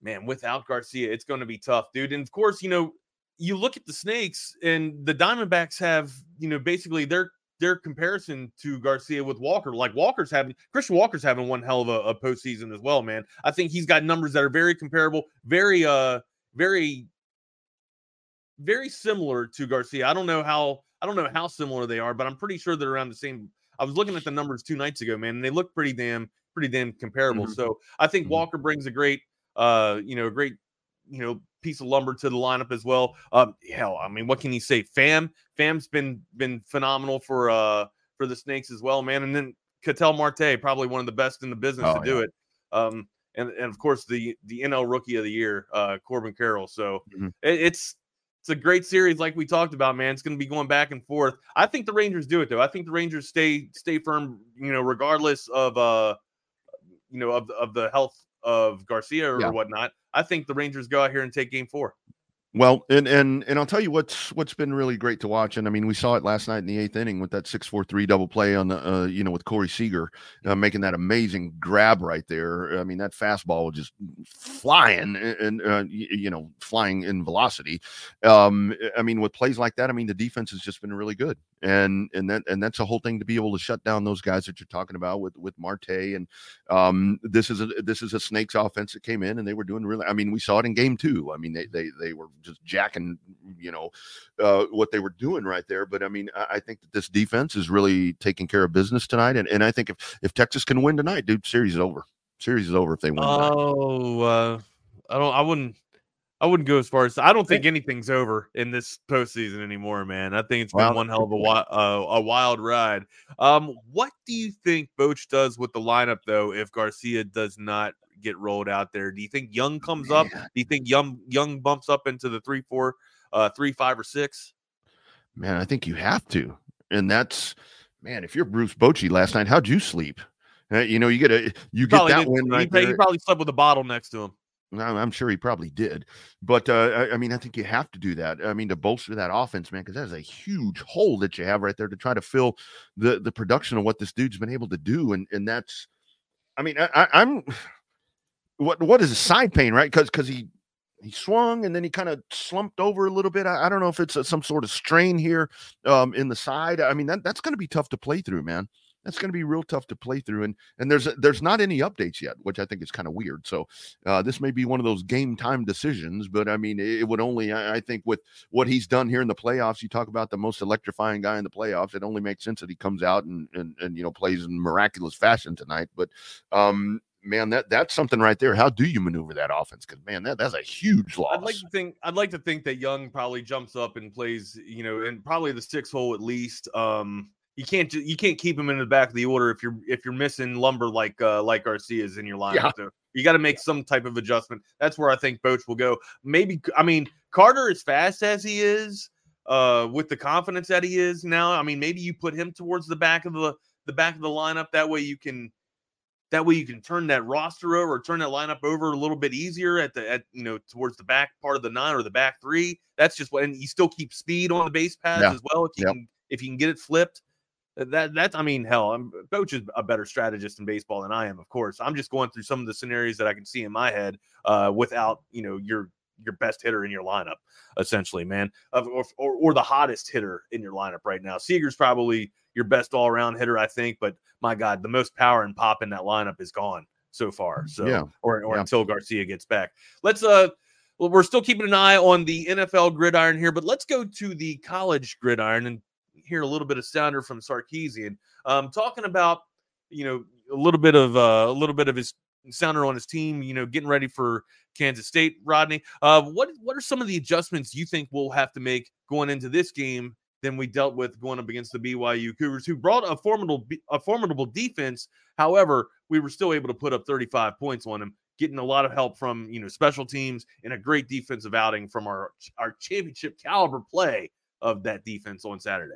man, without Garcia, it's going to be tough, dude. And of course, you know, you look at the Snakes and the Diamondbacks have, you know, basically their their comparison to Garcia with Walker. Like Walker's having Christian Walker's having one hell of a, a postseason as well, man. I think he's got numbers that are very comparable, very uh very very similar to Garcia. I don't know how I don't know how similar they are, but I'm pretty sure they're around the same. I was looking at the numbers two nights ago, man, and they look pretty damn pretty damn comparable. Mhm. So I think Mhm. Walker brings a great uh you know a great you know piece of lumber to the lineup as well. Um hell, I mean, what can you say? Pham, Pham's been been phenomenal for uh for the Snakes as well, man. And then Ketel Marte, probably one of the best in the business Oh, to do it. Um and, and of course the the NL rookie of the year, uh Corbin Carroll. So Mhm. it, it's it's a great series, like we talked about, man. It's going to be going back and forth. I think the Rangers do it though. I think the Rangers stay stay firm, you know, regardless of uh, you know, of the- of the health of Garcia or, Yeah. whatnot. I think the Rangers go out here and take Game Four. Well, and and and I'll tell you what's what's been really great to watch, and I mean we saw it last night in the eighth inning with that six four three double play on the uh, you know with Corey Seager uh, making that amazing grab right there. I mean that fastball was just flying and uh, you know flying in velocity. Um, I mean with plays like that, I mean the defense has just been really good, and and that and that's a whole thing to be able to shut down those guys that you're talking about with with Marte and um, this is a this is a Snakes offense that came in and they were doing really. I mean we saw it in game two. I mean they they they were just jacking, you know, uh, what they were doing right there. But I mean, I, I think that this defense is really taking care of business tonight. And, and I think if, if Texas can win tonight, dude, series is over. Series is over if they win. Oh, uh, I don't. I wouldn't. I wouldn't go as far as I don't think anything's over in this postseason anymore, man. I think it's been one hell of a uh, a wild ride. Um, what do you think Boch does with the lineup though if Garcia does not get rolled out there? Do you think Young comes up? Do you think Young Young bumps up into the three, four, uh, three, five, or six? Man, I think you have to. And that's, man, if you're Bruce Bochy last night, how'd you sleep? Uh, you know, you get a you get Probably that didn't- win he, right he probably slept with a bottle next to him. I'm sure he probably did, but uh, I, I mean, I think you have to do that. I mean, to bolster that offense, man, because that's a huge hole that you have right there to try to fill the the production of what this dude's been able to do, and and that's, I mean, I, I'm, what what is a side pain, right? Because because he he swung and then he kind of slumped over a little bit. I, I don't know if it's a, some sort of strain here um, in the side. I mean, that that's going to be tough to play through, man that's going to be real tough to play through and and there's there's not any updates yet which i think is kind of weird so uh, this may be one of those game time decisions but i mean it, it would only I, I think with what he's done here in the playoffs you talk about the most electrifying guy in the playoffs it only makes sense that he comes out and and, and you know plays in miraculous fashion tonight but um man, that that's something right there. How do you maneuver that offense? Because man, that that's a huge loss. I'd like to think I'd like to think that Young probably jumps up and plays, you know, in probably the six hole at least. Um, you can't you can't keep him in the back of the order if you're if you're missing lumber like uh, like Garcia's in your lineup. Yeah. So you got to make some type of adjustment. That's where I think Boch will go. Maybe I mean Carter as fast as he is, uh, with the confidence that he is now. I mean, maybe you put him towards the back of the the back of the lineup. That way you can that way you can turn that roster over or turn that lineup over a little bit easier at the at you know towards the back part of the nine or the back three. That's just what and you still keep speed on the base pads yeah. as well if you yep. can if you can get it flipped. That that's I mean hell, I'm Boch is a better strategist in baseball than I am, of course. I'm just going through some of the scenarios that I can see in my head uh, without you know your your best hitter in your lineup, essentially, man, of or, or, or the hottest hitter in your lineup right now. Seager's probably your best all around hitter, I think, but my God, the most power and pop in that lineup is gone so far. So yeah, or or yeah. until Garcia gets back. Let's uh well, we're still keeping an eye on the NFL gridiron here, but let's go to the college gridiron and hear a little bit of sounder from Sarkisian, um, talking about you know a little bit of uh, a little bit of his sounder on his team. You know, getting ready for Kansas State. Rodney, uh, what what are some of the adjustments you think we'll have to make going into this game than we dealt with going up against the BYU Cougars, who brought a formidable a formidable defense. However, we were still able to put up 35 points on them, getting a lot of help from you know special teams and a great defensive outing from our our championship caliber play of that defense on Saturday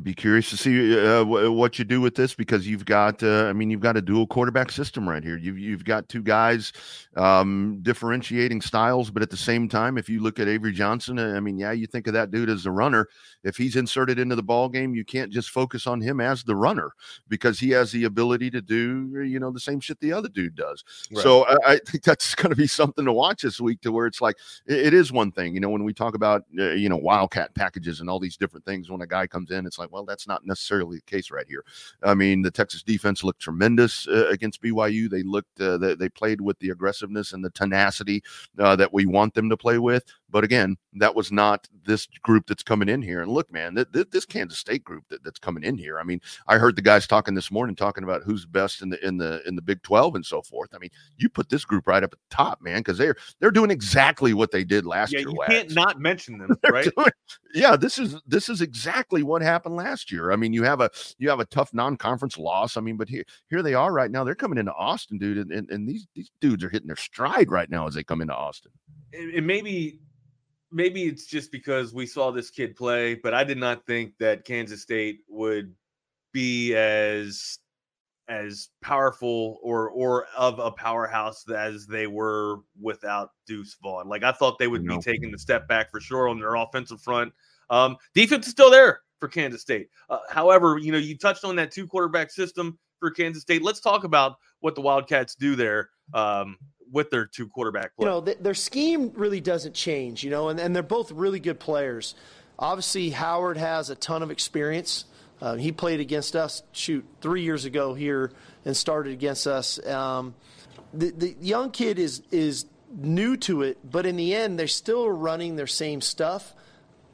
be curious to see uh, what you do with this because you've got, uh, I mean, you've got a dual quarterback system right here. You've you've got two guys um, differentiating styles, but at the same time, if you look at Avery Johnson, uh, I mean, yeah, you think of that dude as the runner. If he's inserted into the ball game, you can't just focus on him as the runner because he has the ability to do, you know, the same shit the other dude does. Right. So I, I, think that's going to be something to watch this week, to where it's like it, it is one thing, you know, when we talk about, uh, you know, wildcat packages and all these different things, when a guy comes in, it's like, well, that's not necessarily the case right here. I mean, the Texas defense looked tremendous uh, against BYU. They looked, uh, they, they, played with the aggressiveness and the tenacity uh, that we want them to play with. But again, that was not this group that's coming in here. And look, man, th- th- this Kansas State group that, that's coming in here. I mean, I heard the guys talking this morning, talking about who's best in the in the in the Big Twelve and so forth. I mean, you put this group right up at the top, man, because they're they're doing exactly what they did last yeah, year. You can't not mention them, right? Doing, yeah, this is this is exactly what happened last year. I mean, you have a you have a tough non-conference loss. I mean, but here here they are right now. They're coming into Austin, dude, and, and, and these these dudes are hitting their stride right now as they come into Austin. It, it may be maybe it's just because we saw this kid play, but I did not think that Kansas State would be as as powerful or or of a powerhouse as they were without Deuce Vaughn. Like I thought they would be taking the step back for sure on their offensive front. Um, defense is still there for Kansas State. Uh, however, you know you touched on that two quarterback system for Kansas State. Let's talk about what the Wildcats do there. Um, with their two quarterback play. You know, th- their scheme really doesn't change, you know, and, and they're both really good players. Obviously, Howard has a ton of experience. Uh, he played against us, shoot, three years ago here and started against us. Um, the, the young kid is, is new to it, but in the end, they're still running their same stuff,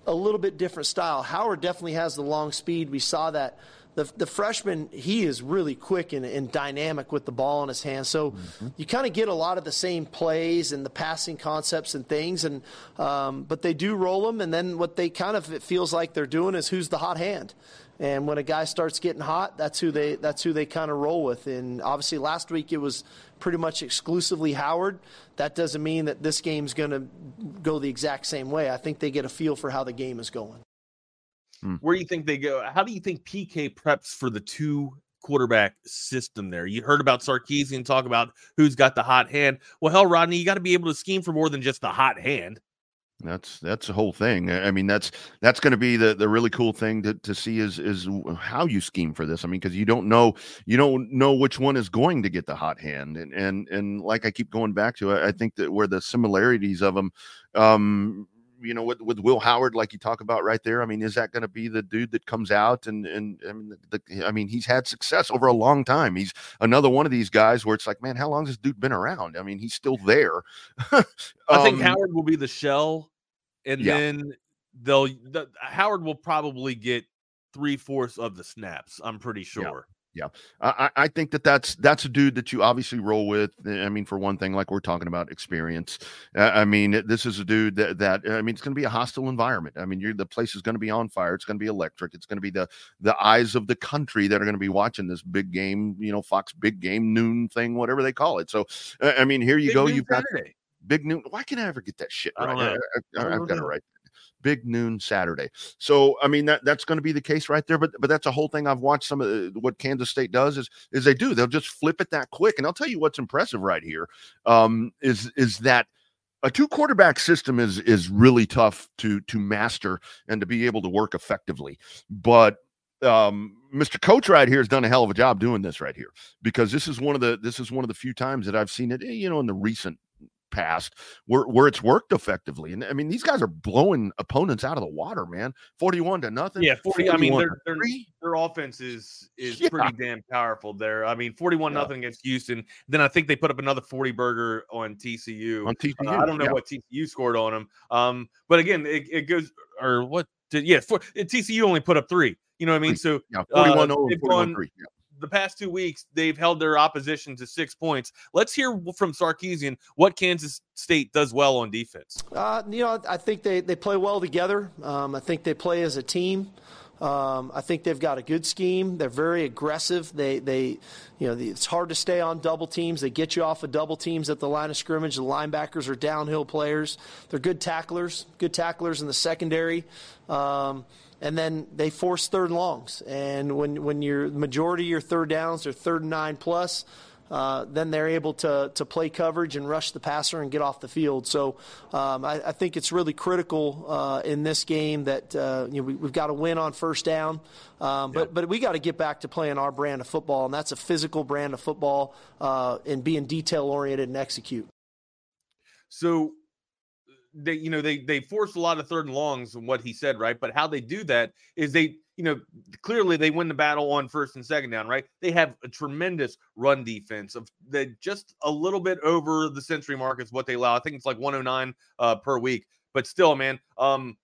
a little bit different style. Howard definitely has the long speed. We saw that the, the freshman, he is really quick and, and dynamic with the ball in his hand. So mm-hmm. you kind of get a lot of the same plays and the passing concepts and things. And um, but they do roll them, and then what they kind of it feels like they're doing is who's the hot hand. And when a guy starts getting hot, that's who they that's who they kind of roll with. And obviously, last week it was pretty much exclusively Howard. That doesn't mean that this game's going to go the exact same way. I think they get a feel for how the game is going. Hmm. Where do you think they go? How do you think PK preps for the two quarterback system there? You heard about Sarkisian talk about who's got the hot hand. Well, hell, Rodney, you got to be able to scheme for more than just the hot hand. That's that's the whole thing. I mean, that's that's going to be the the really cool thing to, to see is is how you scheme for this. I mean, because you don't know you don't know which one is going to get the hot hand, and and and like I keep going back to, I, I think that where the similarities of them um, you know, with, with Will Howard, like you talk about right there. I mean, is that going to be the dude that comes out and and, and the, I mean, he's had success over a long time. He's another one of these guys where it's like, man, how long has this dude been around? I mean, he's still there. um, I think um, Howard will be the shell, and yeah. then they'll the, Howard will probably get three fourths of the snaps. I'm pretty sure. Yeah, I, I think that that's that's a dude that you obviously roll with. Eh, I mean, for one thing, like we're talking about experience. Uh, I mean, this is a dude that that I mean, it's going to be a hostile environment. I mean, you're the place is going to be on fire. It's going to be electric. It's going to be the the eyes of the country that are going to be watching this big game. You know, Fox big game noon thing, whatever they call it. So, I mean, here you Big go. You've got Saturday. big noon. Why can't I ever get that shit right? I, have got it right. Big noon Saturday. So I mean that that's going to be the case right there. But but that's a whole thing I've watched. Some of the, what Kansas State does is is they do they'll just flip it that quick. And I'll tell you what's impressive right here um, is is that a two quarterback system is is really tough to to master and to be able to work effectively. But um Mr. Coach right here has done a hell of a job doing this right here because this is one of the this is one of the few times that I've seen it, eh, you know, in the recent past where where it's worked effectively. And I mean, these guys are blowing opponents out of the water, man. 41 to nothing. Yeah, 40. I mean, 41 their their, their offense is is Yeah. pretty damn powerful there. I mean, 41 Yeah. nothing against Houston. Then I think they put up another 40 burger on TCU. on TCU. Uh, I don't know yeah. what TCU scored on them. Um, but again, it, it goes or what? Did, yeah, for, TCU only put up three. You know what I mean? So Yeah, uh, 41 0 they've 41 gone- 3. The past two weeks they've held their opposition to six points. Let's hear from Sarkisian what Kansas State does well on defense. Uh, you know, I think they, they play well together. Um, I think they play as a team. Um, I think they've got a good scheme. They're very aggressive. They, they, you know, the, it's hard to stay on double teams. They get you off of double teams at the line of scrimmage. The linebackers are downhill players. They're good tacklers, good tacklers in the secondary. Um, and then they force third and longs. And when when your majority of your third downs are third and nine plus, uh, then they're able to to play coverage and rush the passer and get off the field. So um, I, I think it's really critical uh, in this game that uh, you know, we, we've got to win on first down, um, but but we got to get back to playing our brand of football, and that's a physical brand of football uh, and being detail oriented and execute. So they, you know, they they force a lot of third and longs and what he said, right? But how they do that is they, you know, clearly they win the battle on first and second down, right? They have a tremendous run defense of they just a little bit over the century mark is what they allow. I think it's like 109 uh, per week, but still, man, um,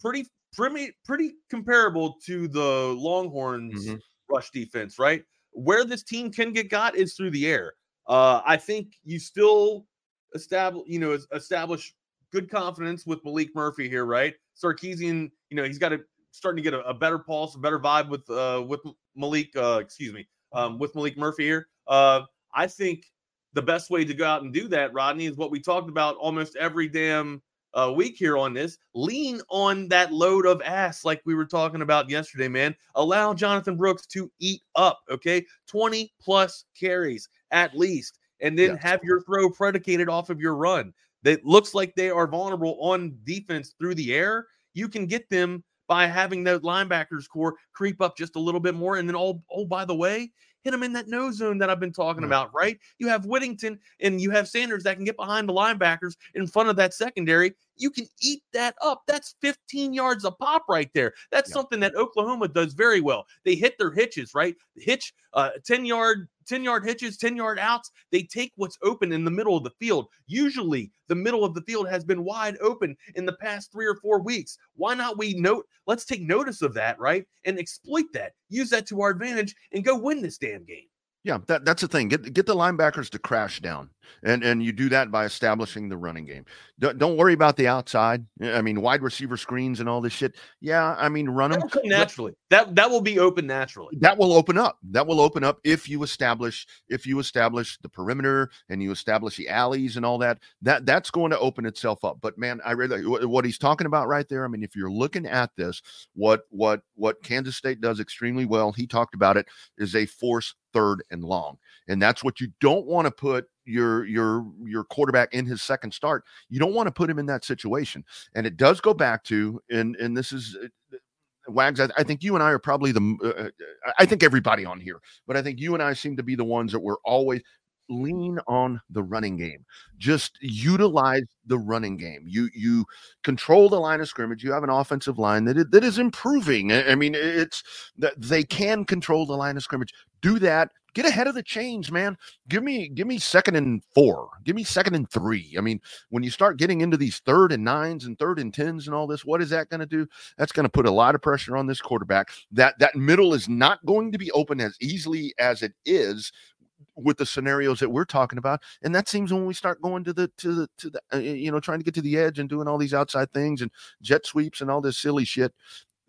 pretty pretty pretty comparable to the Longhorns Mhm. rush defense, right? Where this team can get got is through the air. Uh, I think you still establish, you know, establish good confidence with Maalik Murphy here, right? Sarkisian, you know, he's got a starting to get a, a better pulse, a better vibe with uh with Maalik, uh, excuse me, um, with Maalik Murphy here. Uh, I think the best way to go out and do that, Rodney, is what we talked about almost every damn uh, week here on this. Lean on that load of ass, like we were talking about yesterday, man. Allow Jonathan Brooks to eat up, okay? 20 plus carries at least, and then Yes. have your throw predicated off of your run. That looks like they are vulnerable on defense through the air. You can get them by having that linebackers core creep up just a little bit more. And then, oh, oh, by the way, hit them in that no zone that I've been talking Yeah. about, right? You have Whittington and you have Sanders that can get behind the linebackers in front of that secondary. You can eat that up. That's 15 yards a pop right there. That's Yeah. something that Oklahoma does very well. They hit their hitches, right? Hitch, uh, 10 yard, 10 yard hitches, 10 yard outs. They take what's open in the middle of the field. Usually the middle of the field has been wide open in the past three or four weeks. Why not we note, let's take notice of that, right? And exploit that, use that to our advantage and go win this damn game. Yeah, that, that's the thing. Get get the linebackers to crash down, and and you do that by establishing the running game. Don't, don't worry about the outside. Eh, I mean, wide receiver screens and all this shit. Yeah, I mean, run them. Naturally. That that will be open naturally. That will open up. That will open up if you establish if you establish the perimeter and you establish the alleys and all that. That that's going to open itself up. But man, I really what he's talking about right there. I mean, if you're looking at this, what what what Kansas State does extremely well, he talked about it, is they force third and long, and that's what you don't want to put your your your quarterback in his second start. You don't want to put him in that situation, and it does go back to and and this is. uh, Wags, I, I think you and I are probably the. Uh, uh, I think everybody on here, but I think you and I seem to be the ones that were always lean on the running game. Just utilize the running game. You you control the line of scrimmage. You have an offensive line that is, that is improving. I mean, it's that they can control the line of scrimmage. Do that get ahead of the chains, man. Give me give me second and four. Give me second and three. I mean, when you start getting into these third and nines and third and tens and all this, what is that going to do? That's going to put a lot of pressure on this quarterback. That that middle is not going to be open as easily as it is with the scenarios that we're talking about and that seems when we start going to the to the to the uh, you know trying to get to the edge and doing all these outside things and jet sweeps and all this silly shit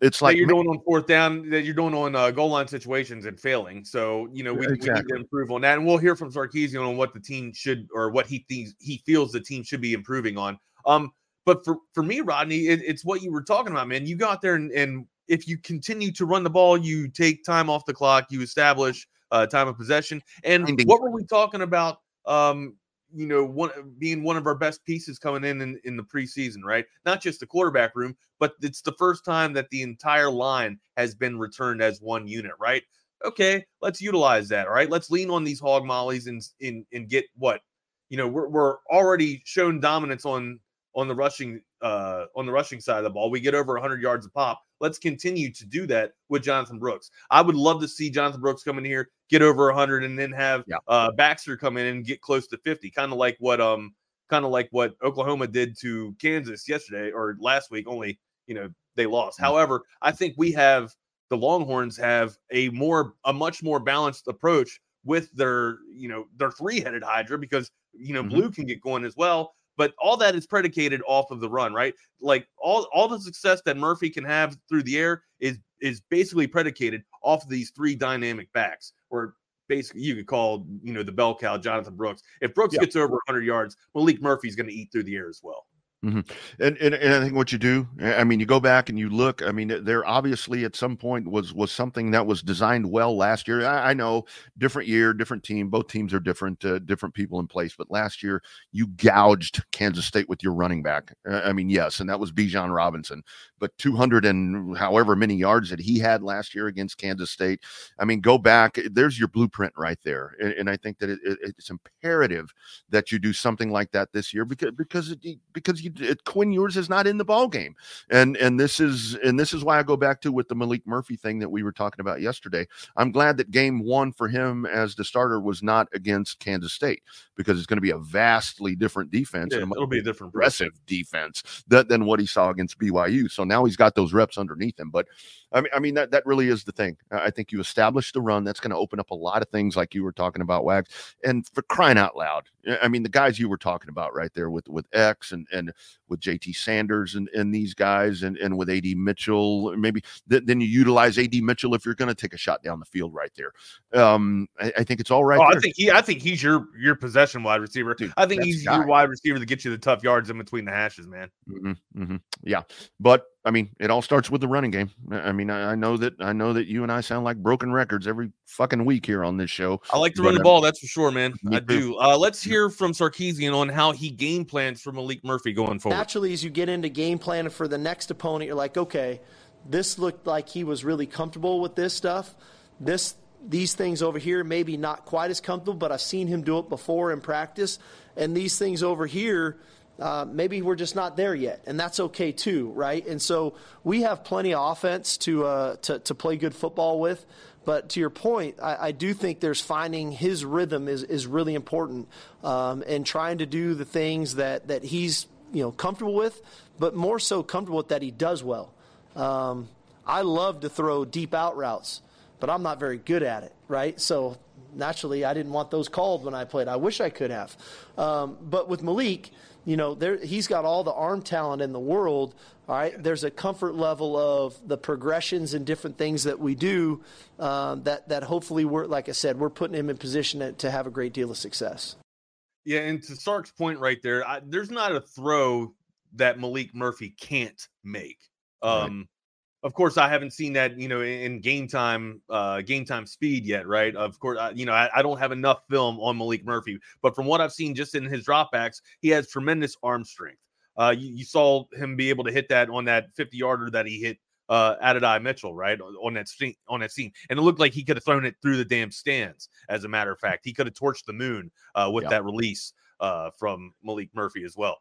it's like that you're doing on fourth down that you're doing on uh, goal line situations and failing. So you know we, exactly. we, need to improve on that, and we'll hear from Sarkisian on what the team should or what he thinks he feels the team should be improving on. Um, but for for me, Rodney, it, it's what you were talking about, man. You got there and, and if you continue to run the ball, you take time off the clock, you establish uh, time of possession. And Indeed. what were we talking about? Um, you know, one being one of our best pieces coming in, in in the preseason, right? Not just the quarterback room, but it's the first time that the entire line has been returned as one unit, right? Okay, let's utilize that. All right, let's lean on these hog mollies and and, and get what you know. We're we're already shown dominance on on the rushing uh on the rushing side of the ball. We get over 100 yards a pop. Let's continue to do that with Jonathan Brooks. I would love to see Jonathan Brooks come in here, get over 100, and then have yeah. uh, Baxter come in and get close to 50, kind of like what um kind of like what Oklahoma did to Kansas yesterday or last week. Only you know they lost. Mm-hmm. However, I think we have the Longhorns have a more a much more balanced approach with their you know their three headed Hydra because you know mm-hmm. Blue can get going as well but all that is predicated off of the run, right? Like all all the success that Murphy can have through the air is is basically predicated off of these three dynamic backs, or basically you could call you know the bell cow Jonathan Brooks. If Brooks gets over 100 yards, Maalik Murphy's going to eat through the air as well. Mm-hmm. And, and and I think what you do, I mean, you go back and you look. I mean, there obviously at some point was was something that was designed well last year. I, I know different year, different team. Both teams are different, uh, different people in place. But last year, you gouged Kansas State with your running back. I mean, yes, and that was Bijan Robinson. But 200 and however many yards that he had last year against Kansas State. I mean, go back. There's your blueprint right there. And, and I think that it, it, it's imperative that you do something like that this year because because it, because you it, Quinn Ewers is not in the ball game, and and this is and this is why I go back to with the Maalik Murphy thing that we were talking about yesterday. I'm glad that game one for him as the starter was not against Kansas State because it's going to be a vastly different defense. Yeah, it'll be a different aggressive defense that, than what he saw against BYU. So now he's got those reps underneath him, but I mean, I mean that that really is the thing. I think you establish the run. That's going to open up a lot of things, like you were talking about, Wags. And for crying out loud, I mean, the guys you were talking about right there with with X and and with JT Sanders and and these guys, and and with AD Mitchell, maybe th- then you utilize AD Mitchell if you're going to take a shot down the field right there. Um, I, I think it's all right. Oh, I think he, I think he's your your possession wide receiver. Dude, I think he's your wide receiver to get you the tough yards in between the hashes, man. Mm-hmm, mm-hmm. Yeah, but I mean, it all starts with the running game. I mean, I, I, know that I know that you and I sound like broken records every fucking week here on this show. I like to run the uh, ball, that's for sure, man. I do. Uh, let's hear from Sarkisian on how he game plans for Maalik Murphy going forward. Naturally, as you get into game planning for the next opponent, you're like, okay, this looked like he was really comfortable with this stuff. This these things over here maybe not quite as comfortable, but I've seen him do it before in practice. And these things over here uh, maybe we're just not there yet, and that's okay too, right? And so we have plenty of offense to uh, to, to play good football with. But to your point, I, I, do think there's finding his rhythm is, is really important, um, and trying to do the things that, that he's you know comfortable with, but more so comfortable with that he does well. Um, I love to throw deep out routes, but I'm not very good at it, right? So naturally, I didn't want those called when I played. I wish I could have. Um, but with Maalik, you know, there, he's got all the arm talent in the world. All right, there's a comfort level of the progressions and different things that we do um, that that hopefully we're, like I said, we're putting him in position to, to have a great deal of success. Yeah, and to Sark's point right there, I, there's not a throw that Maalik Murphy can't make. Um, of course, I haven't seen that, you know, in, game time, uh, game time speed yet, right? Of course, I, you know, I, I, don't have enough film on maalik Murphy, but from what I've seen just in his dropbacks, he has tremendous arm strength. Uh, you, you, saw him be able to hit that on that 50 yarder that he hit uh, Adonai Mitchell, right on that scene, on that scene, and it looked like he could have thrown it through the damn stands. As a matter of fact, he could have torched the moon uh, with that release uh, from Maalik Murphy as well.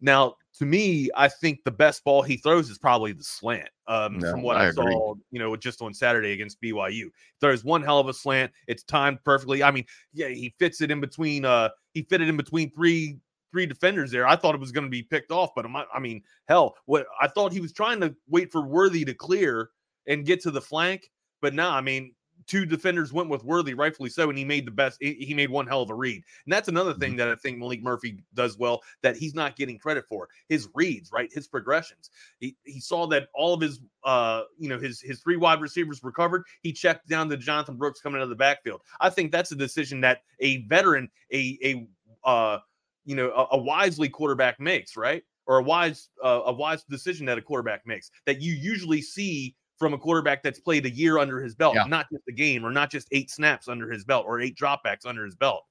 Now, to me, I think the best ball he throws is probably the slant. Um, no, from what I, I saw, you know, just on Saturday against BYU, he throws one hell of a slant. It's timed perfectly. I mean, yeah, he fits it in between. Uh, he fit it in between three three defenders there. I thought it was going to be picked off, but I mean, hell, what I thought he was trying to wait for Worthy to clear and get to the flank, but now, I mean, two defenders went with Worthy, rightfully so, and he made the best. He made one hell of a read, and that's another thing mm-hmm. that I think Maalik Murphy does well that he's not getting credit for. His reads, right, his progressions. He he saw that all of his uh you know his his three wide receivers recovered. He checked down to Jonathan Brooks coming out of the backfield. I think that's a decision that a veteran, a a uh you know a, a wisely quarterback makes, right? Or a wise uh, a wise decision that a quarterback makes that you usually see from a quarterback that's played a year under his belt, yeah. not just a game or not just eight snaps under his belt or eight dropbacks under his belt.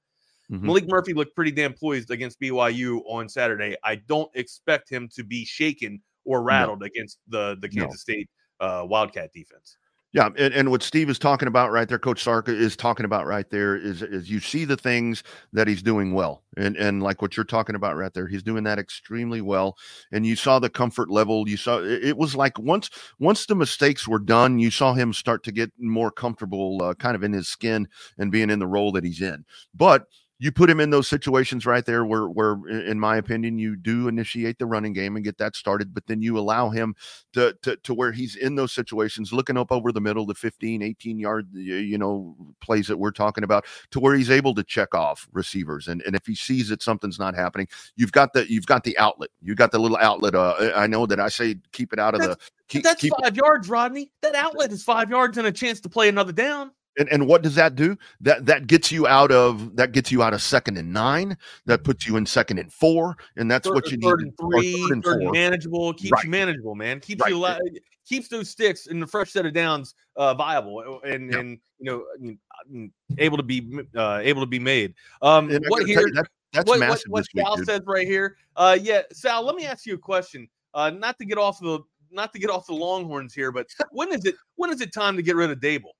Mm-hmm. Maalik Murphy looked pretty damn poised against BYU on Saturday. I don't expect him to be shaken or rattled no. against the the Kansas no. State uh, Wildcat defense. Yeah, and, and what Steve is talking about right there, Coach Sark is talking about right there is is you see the things that he's doing well, and and like what you're talking about right there, he's doing that extremely well. And you saw the comfort level. You saw it was like once once the mistakes were done, you saw him start to get more comfortable, uh, kind of in his skin and being in the role that he's in. But you put him in those situations right there where where in my opinion you do initiate the running game and get that started but then you allow him to to, to where he's in those situations looking up over the middle the 15 18 yard you know plays that we're talking about to where he's able to check off receivers. And and if he sees that something's not happening you've got the you've got the outlet. You got the little outlet uh, i know that i say keep it out of that's, the keep, that's keep, five yards rodney. That outlet is five yards and a chance to play another down and, and what does that do? That that gets you out of that gets you out of second and nine. That puts you in second and four, and that's third, what you third need. And three, third and third and manageable keeps right. you manageable, man. Keeps right. you keeps those sticks in the fresh set of downs uh, viable and and you know mm, able to be uh, able to be made. Um, what here? You, that, that's what, massive. What, what Sal says right here. Uh, yeah, Sal. Let me ask you a question. Uh, not to get off the not to get off the Longhorns here, but when is it when is it time to get rid of Daboll?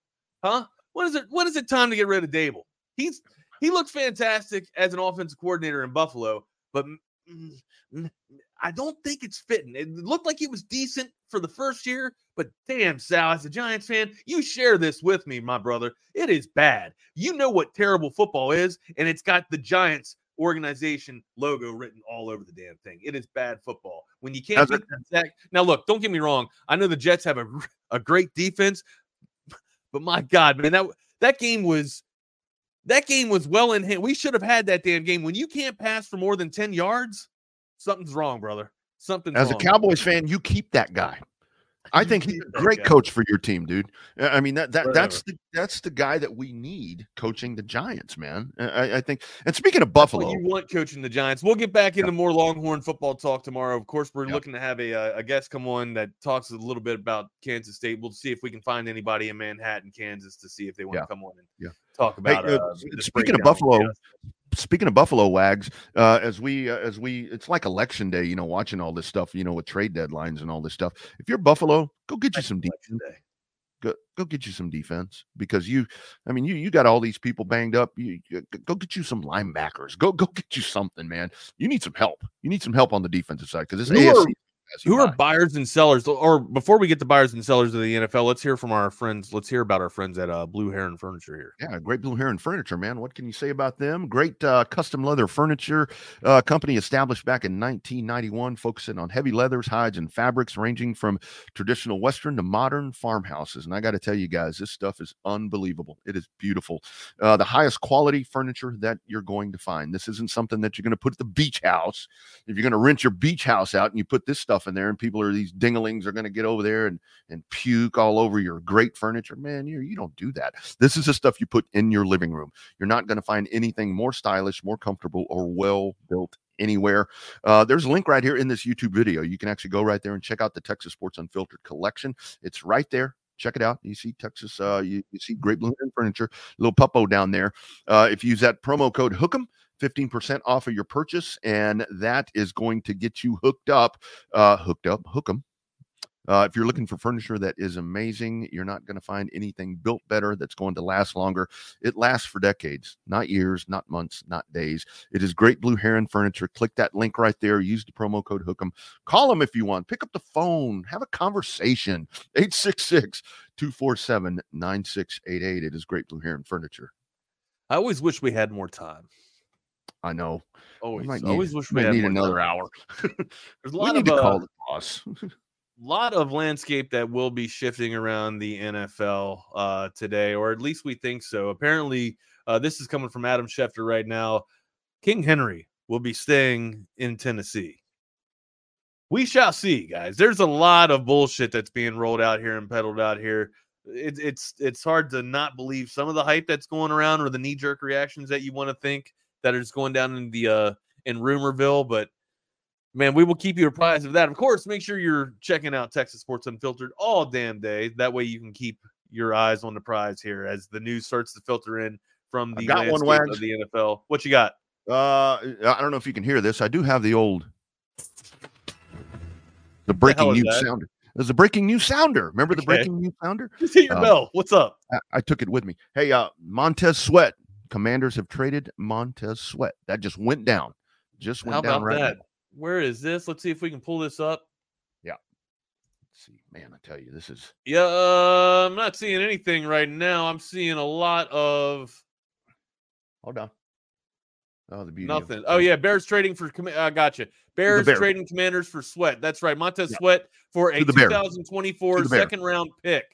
Huh? When is it? When is it time to get rid of Daboll? He's he looked fantastic as an offensive coordinator in Buffalo, but mm, I don't think it's fitting. It looked like it was decent for the first year, but damn, Sal, as a Giants fan, you share this with me, my brother. It is bad. You know what terrible football is, and it's got the Giants organization logo written all over the damn thing. It is bad football. When you can't now, look, don't get me wrong. I know the Jets have a, a great defense, but my God, man, that that game was that game was well in hand. We should have had that damn game. When you can't pass for more than 10 yards, something's wrong, brother. Something as wrong. a Cowboys fan, you keep that guy. I think he's a great coach for your team, dude. I mean that that that's the that's the guy that we need coaching the Giants, man. I, I think. And speaking of Buffalo, you want coaching the Giants. We'll get back into yeah. more Longhorn football talk tomorrow. Of course, we're yeah. looking to have a uh, a guest come on that talks a little bit about Kansas State. We'll see if we can find anybody in Manhattan, Kansas, to see if they want yeah. to come on and yeah. talk about. Hey, uh, uh, speaking of Buffalo, speaking of Buffalo wags, uh, as we uh, as we it's like election day, you know, watching all this stuff, you know, with trade deadlines and all this stuff. If you're Buffalo, go get you some defense. Go, go get you some defense because you, I mean, you you got all these people banged up. You, you go get you some linebackers. Go go get you something, man. You need some help. You need some help on the defensive side because this AFC who are buyers and sellers? Or before we get to buyers and sellers of the NFL, let's hear from our friends. Let's hear about our friends at uh, Blue Heron Furniture here. Yeah, great Blue Heron Furniture, man. What can you say about them? Great uh, custom leather furniture uh, company established back in 1991, focusing on heavy leathers, hides, and fabrics ranging from traditional Western to modern farmhouses. And I got to tell you guys, this stuff is unbelievable. It is beautiful. Uh, the highest quality furniture that you're going to find. This isn't something that you're going to put at the beach house. If you're going to rent your beach house out and you put this stuff stuff in there, and people are these dinglings are going to get over there and and puke all over your great furniture. Man, you you don't do that. This is the stuff you put in your living room. You're not going to find anything more stylish, more comfortable, or well built anywhere. Uh, there's a link right here in this YouTube video. You can actually go right there and check out the Texas Sports Unfiltered collection. It's right there. Check it out. You see Texas, uh, you, you see Great Blue Furniture, little puppo down there. Uh, if you use that promo code Hookem, 15% off of your purchase, and that is going to get you hooked up, uh, hooked up, hook 'em, Uh, if you're looking for furniture that is amazing, you're not going to find anything built better that's going to last longer. It lasts for decades, not years, not months, not days. It is Great Blue Heron Furniture. Click that link right there. Use the promo code Hook'em. Call them if you want. Pick up the phone. Have a conversation. 866 247 9688. It is Great Blue Heron Furniture. I always wish we had more time. I know. Always, might need- always wish we had need another hour. There's a We lot need of to uh, the boss. lot of landscape that will be shifting around the NFL uh, today, or at least we think so. Apparently, uh, this is coming from Adam Schefter right now. King Henry will be staying in Tennessee. We shall see, guys. There's a lot of bullshit that's being rolled out here and peddled out here. It, it's it's hard to not believe some of the hype that's going around or the knee jerk reactions that you want to think that just going down in the uh, in rumorville, but man, we will keep you apprised of that. Of course, make sure you're checking out Texas Sports Unfiltered all damn day. That way you can keep your eyes on the prize here as the news starts to filter in from the got one, of the NFL. What you got? Uh, I don't know if you can hear this. I do have the old, the breaking is news that? sounder. There's a breaking news sounder. Remember the breaking news sounder? Just hit your Uh, bell. What's up? I, I took it with me. Hey, uh, Montez Sweat. Commanders have traded Montez Sweat. That just went down. Just went How down about right that? now. Where is this? Let's see if we can pull this up. Yeah. Let's see, man, I tell you, this is Yeah, uh, I'm not seeing anything right now. I'm seeing a lot of hold on. Oh, the beauty. of- Nothing. Oh yeah, Bears trading for. I gotcha. Bears Bears. trading Commanders for Sweat. That's right. Montez Yeah. Sweat for a To the Bears. 2024 To the Bears. second round pick.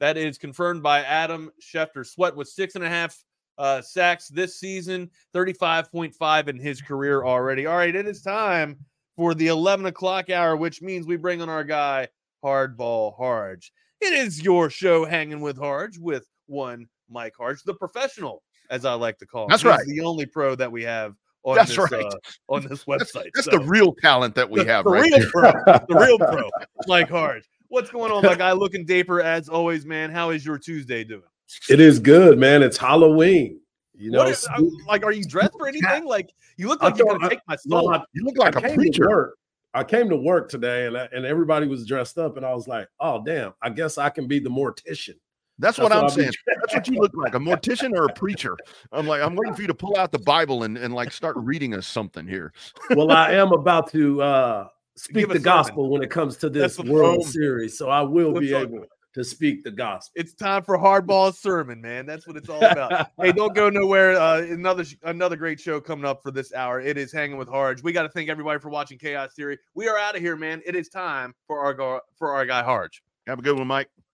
That is confirmed by Adam Schefter. Sweat with six and a half uh, sacks this season, 35.5 in his career already. All right, it is time for the 11 o'clock hour, which means we bring on our guy Hardball Harge. It is your show, hanging with Harge, with one Mike Harge, the professional, as I like to call him. That's He's right. The only pro that we have on That's this right. uh, on this website. that's So, the real talent that we the- have the right real pro, the real pro, Mike Harge. What's going on, my guy? Looking daper as always, man. How is your Tuesday doing? It is good, man. It's Halloween. You know, What is- I'm- like, are you dressed for anything? Like, you look I like you're gonna take my no. I, You look like I a preacher. work. I came to work today, and I, and everybody was dressed up, and I was like, "Oh, damn! I guess I can be the mortician." That's what That's I'm what I'll be saying. That's what you look like, a mortician or a preacher. I'm like, I'm waiting for you to pull out the Bible and, and like start reading us something here. well, I am about to uh, speak Give a the sermon. gospel when it comes to this what- World. Series, so I will be That's what- able to speak the gospel. It's time for hardball sermon, man. That's what it's all about. hey, don't go nowhere. Uh, another another great show coming up for this hour. It is hanging with Harge. We got to thank everybody for watching Chaos Theory. We are out of here, man. It is time for our go- for our guy Harge. Have a good one, Mike.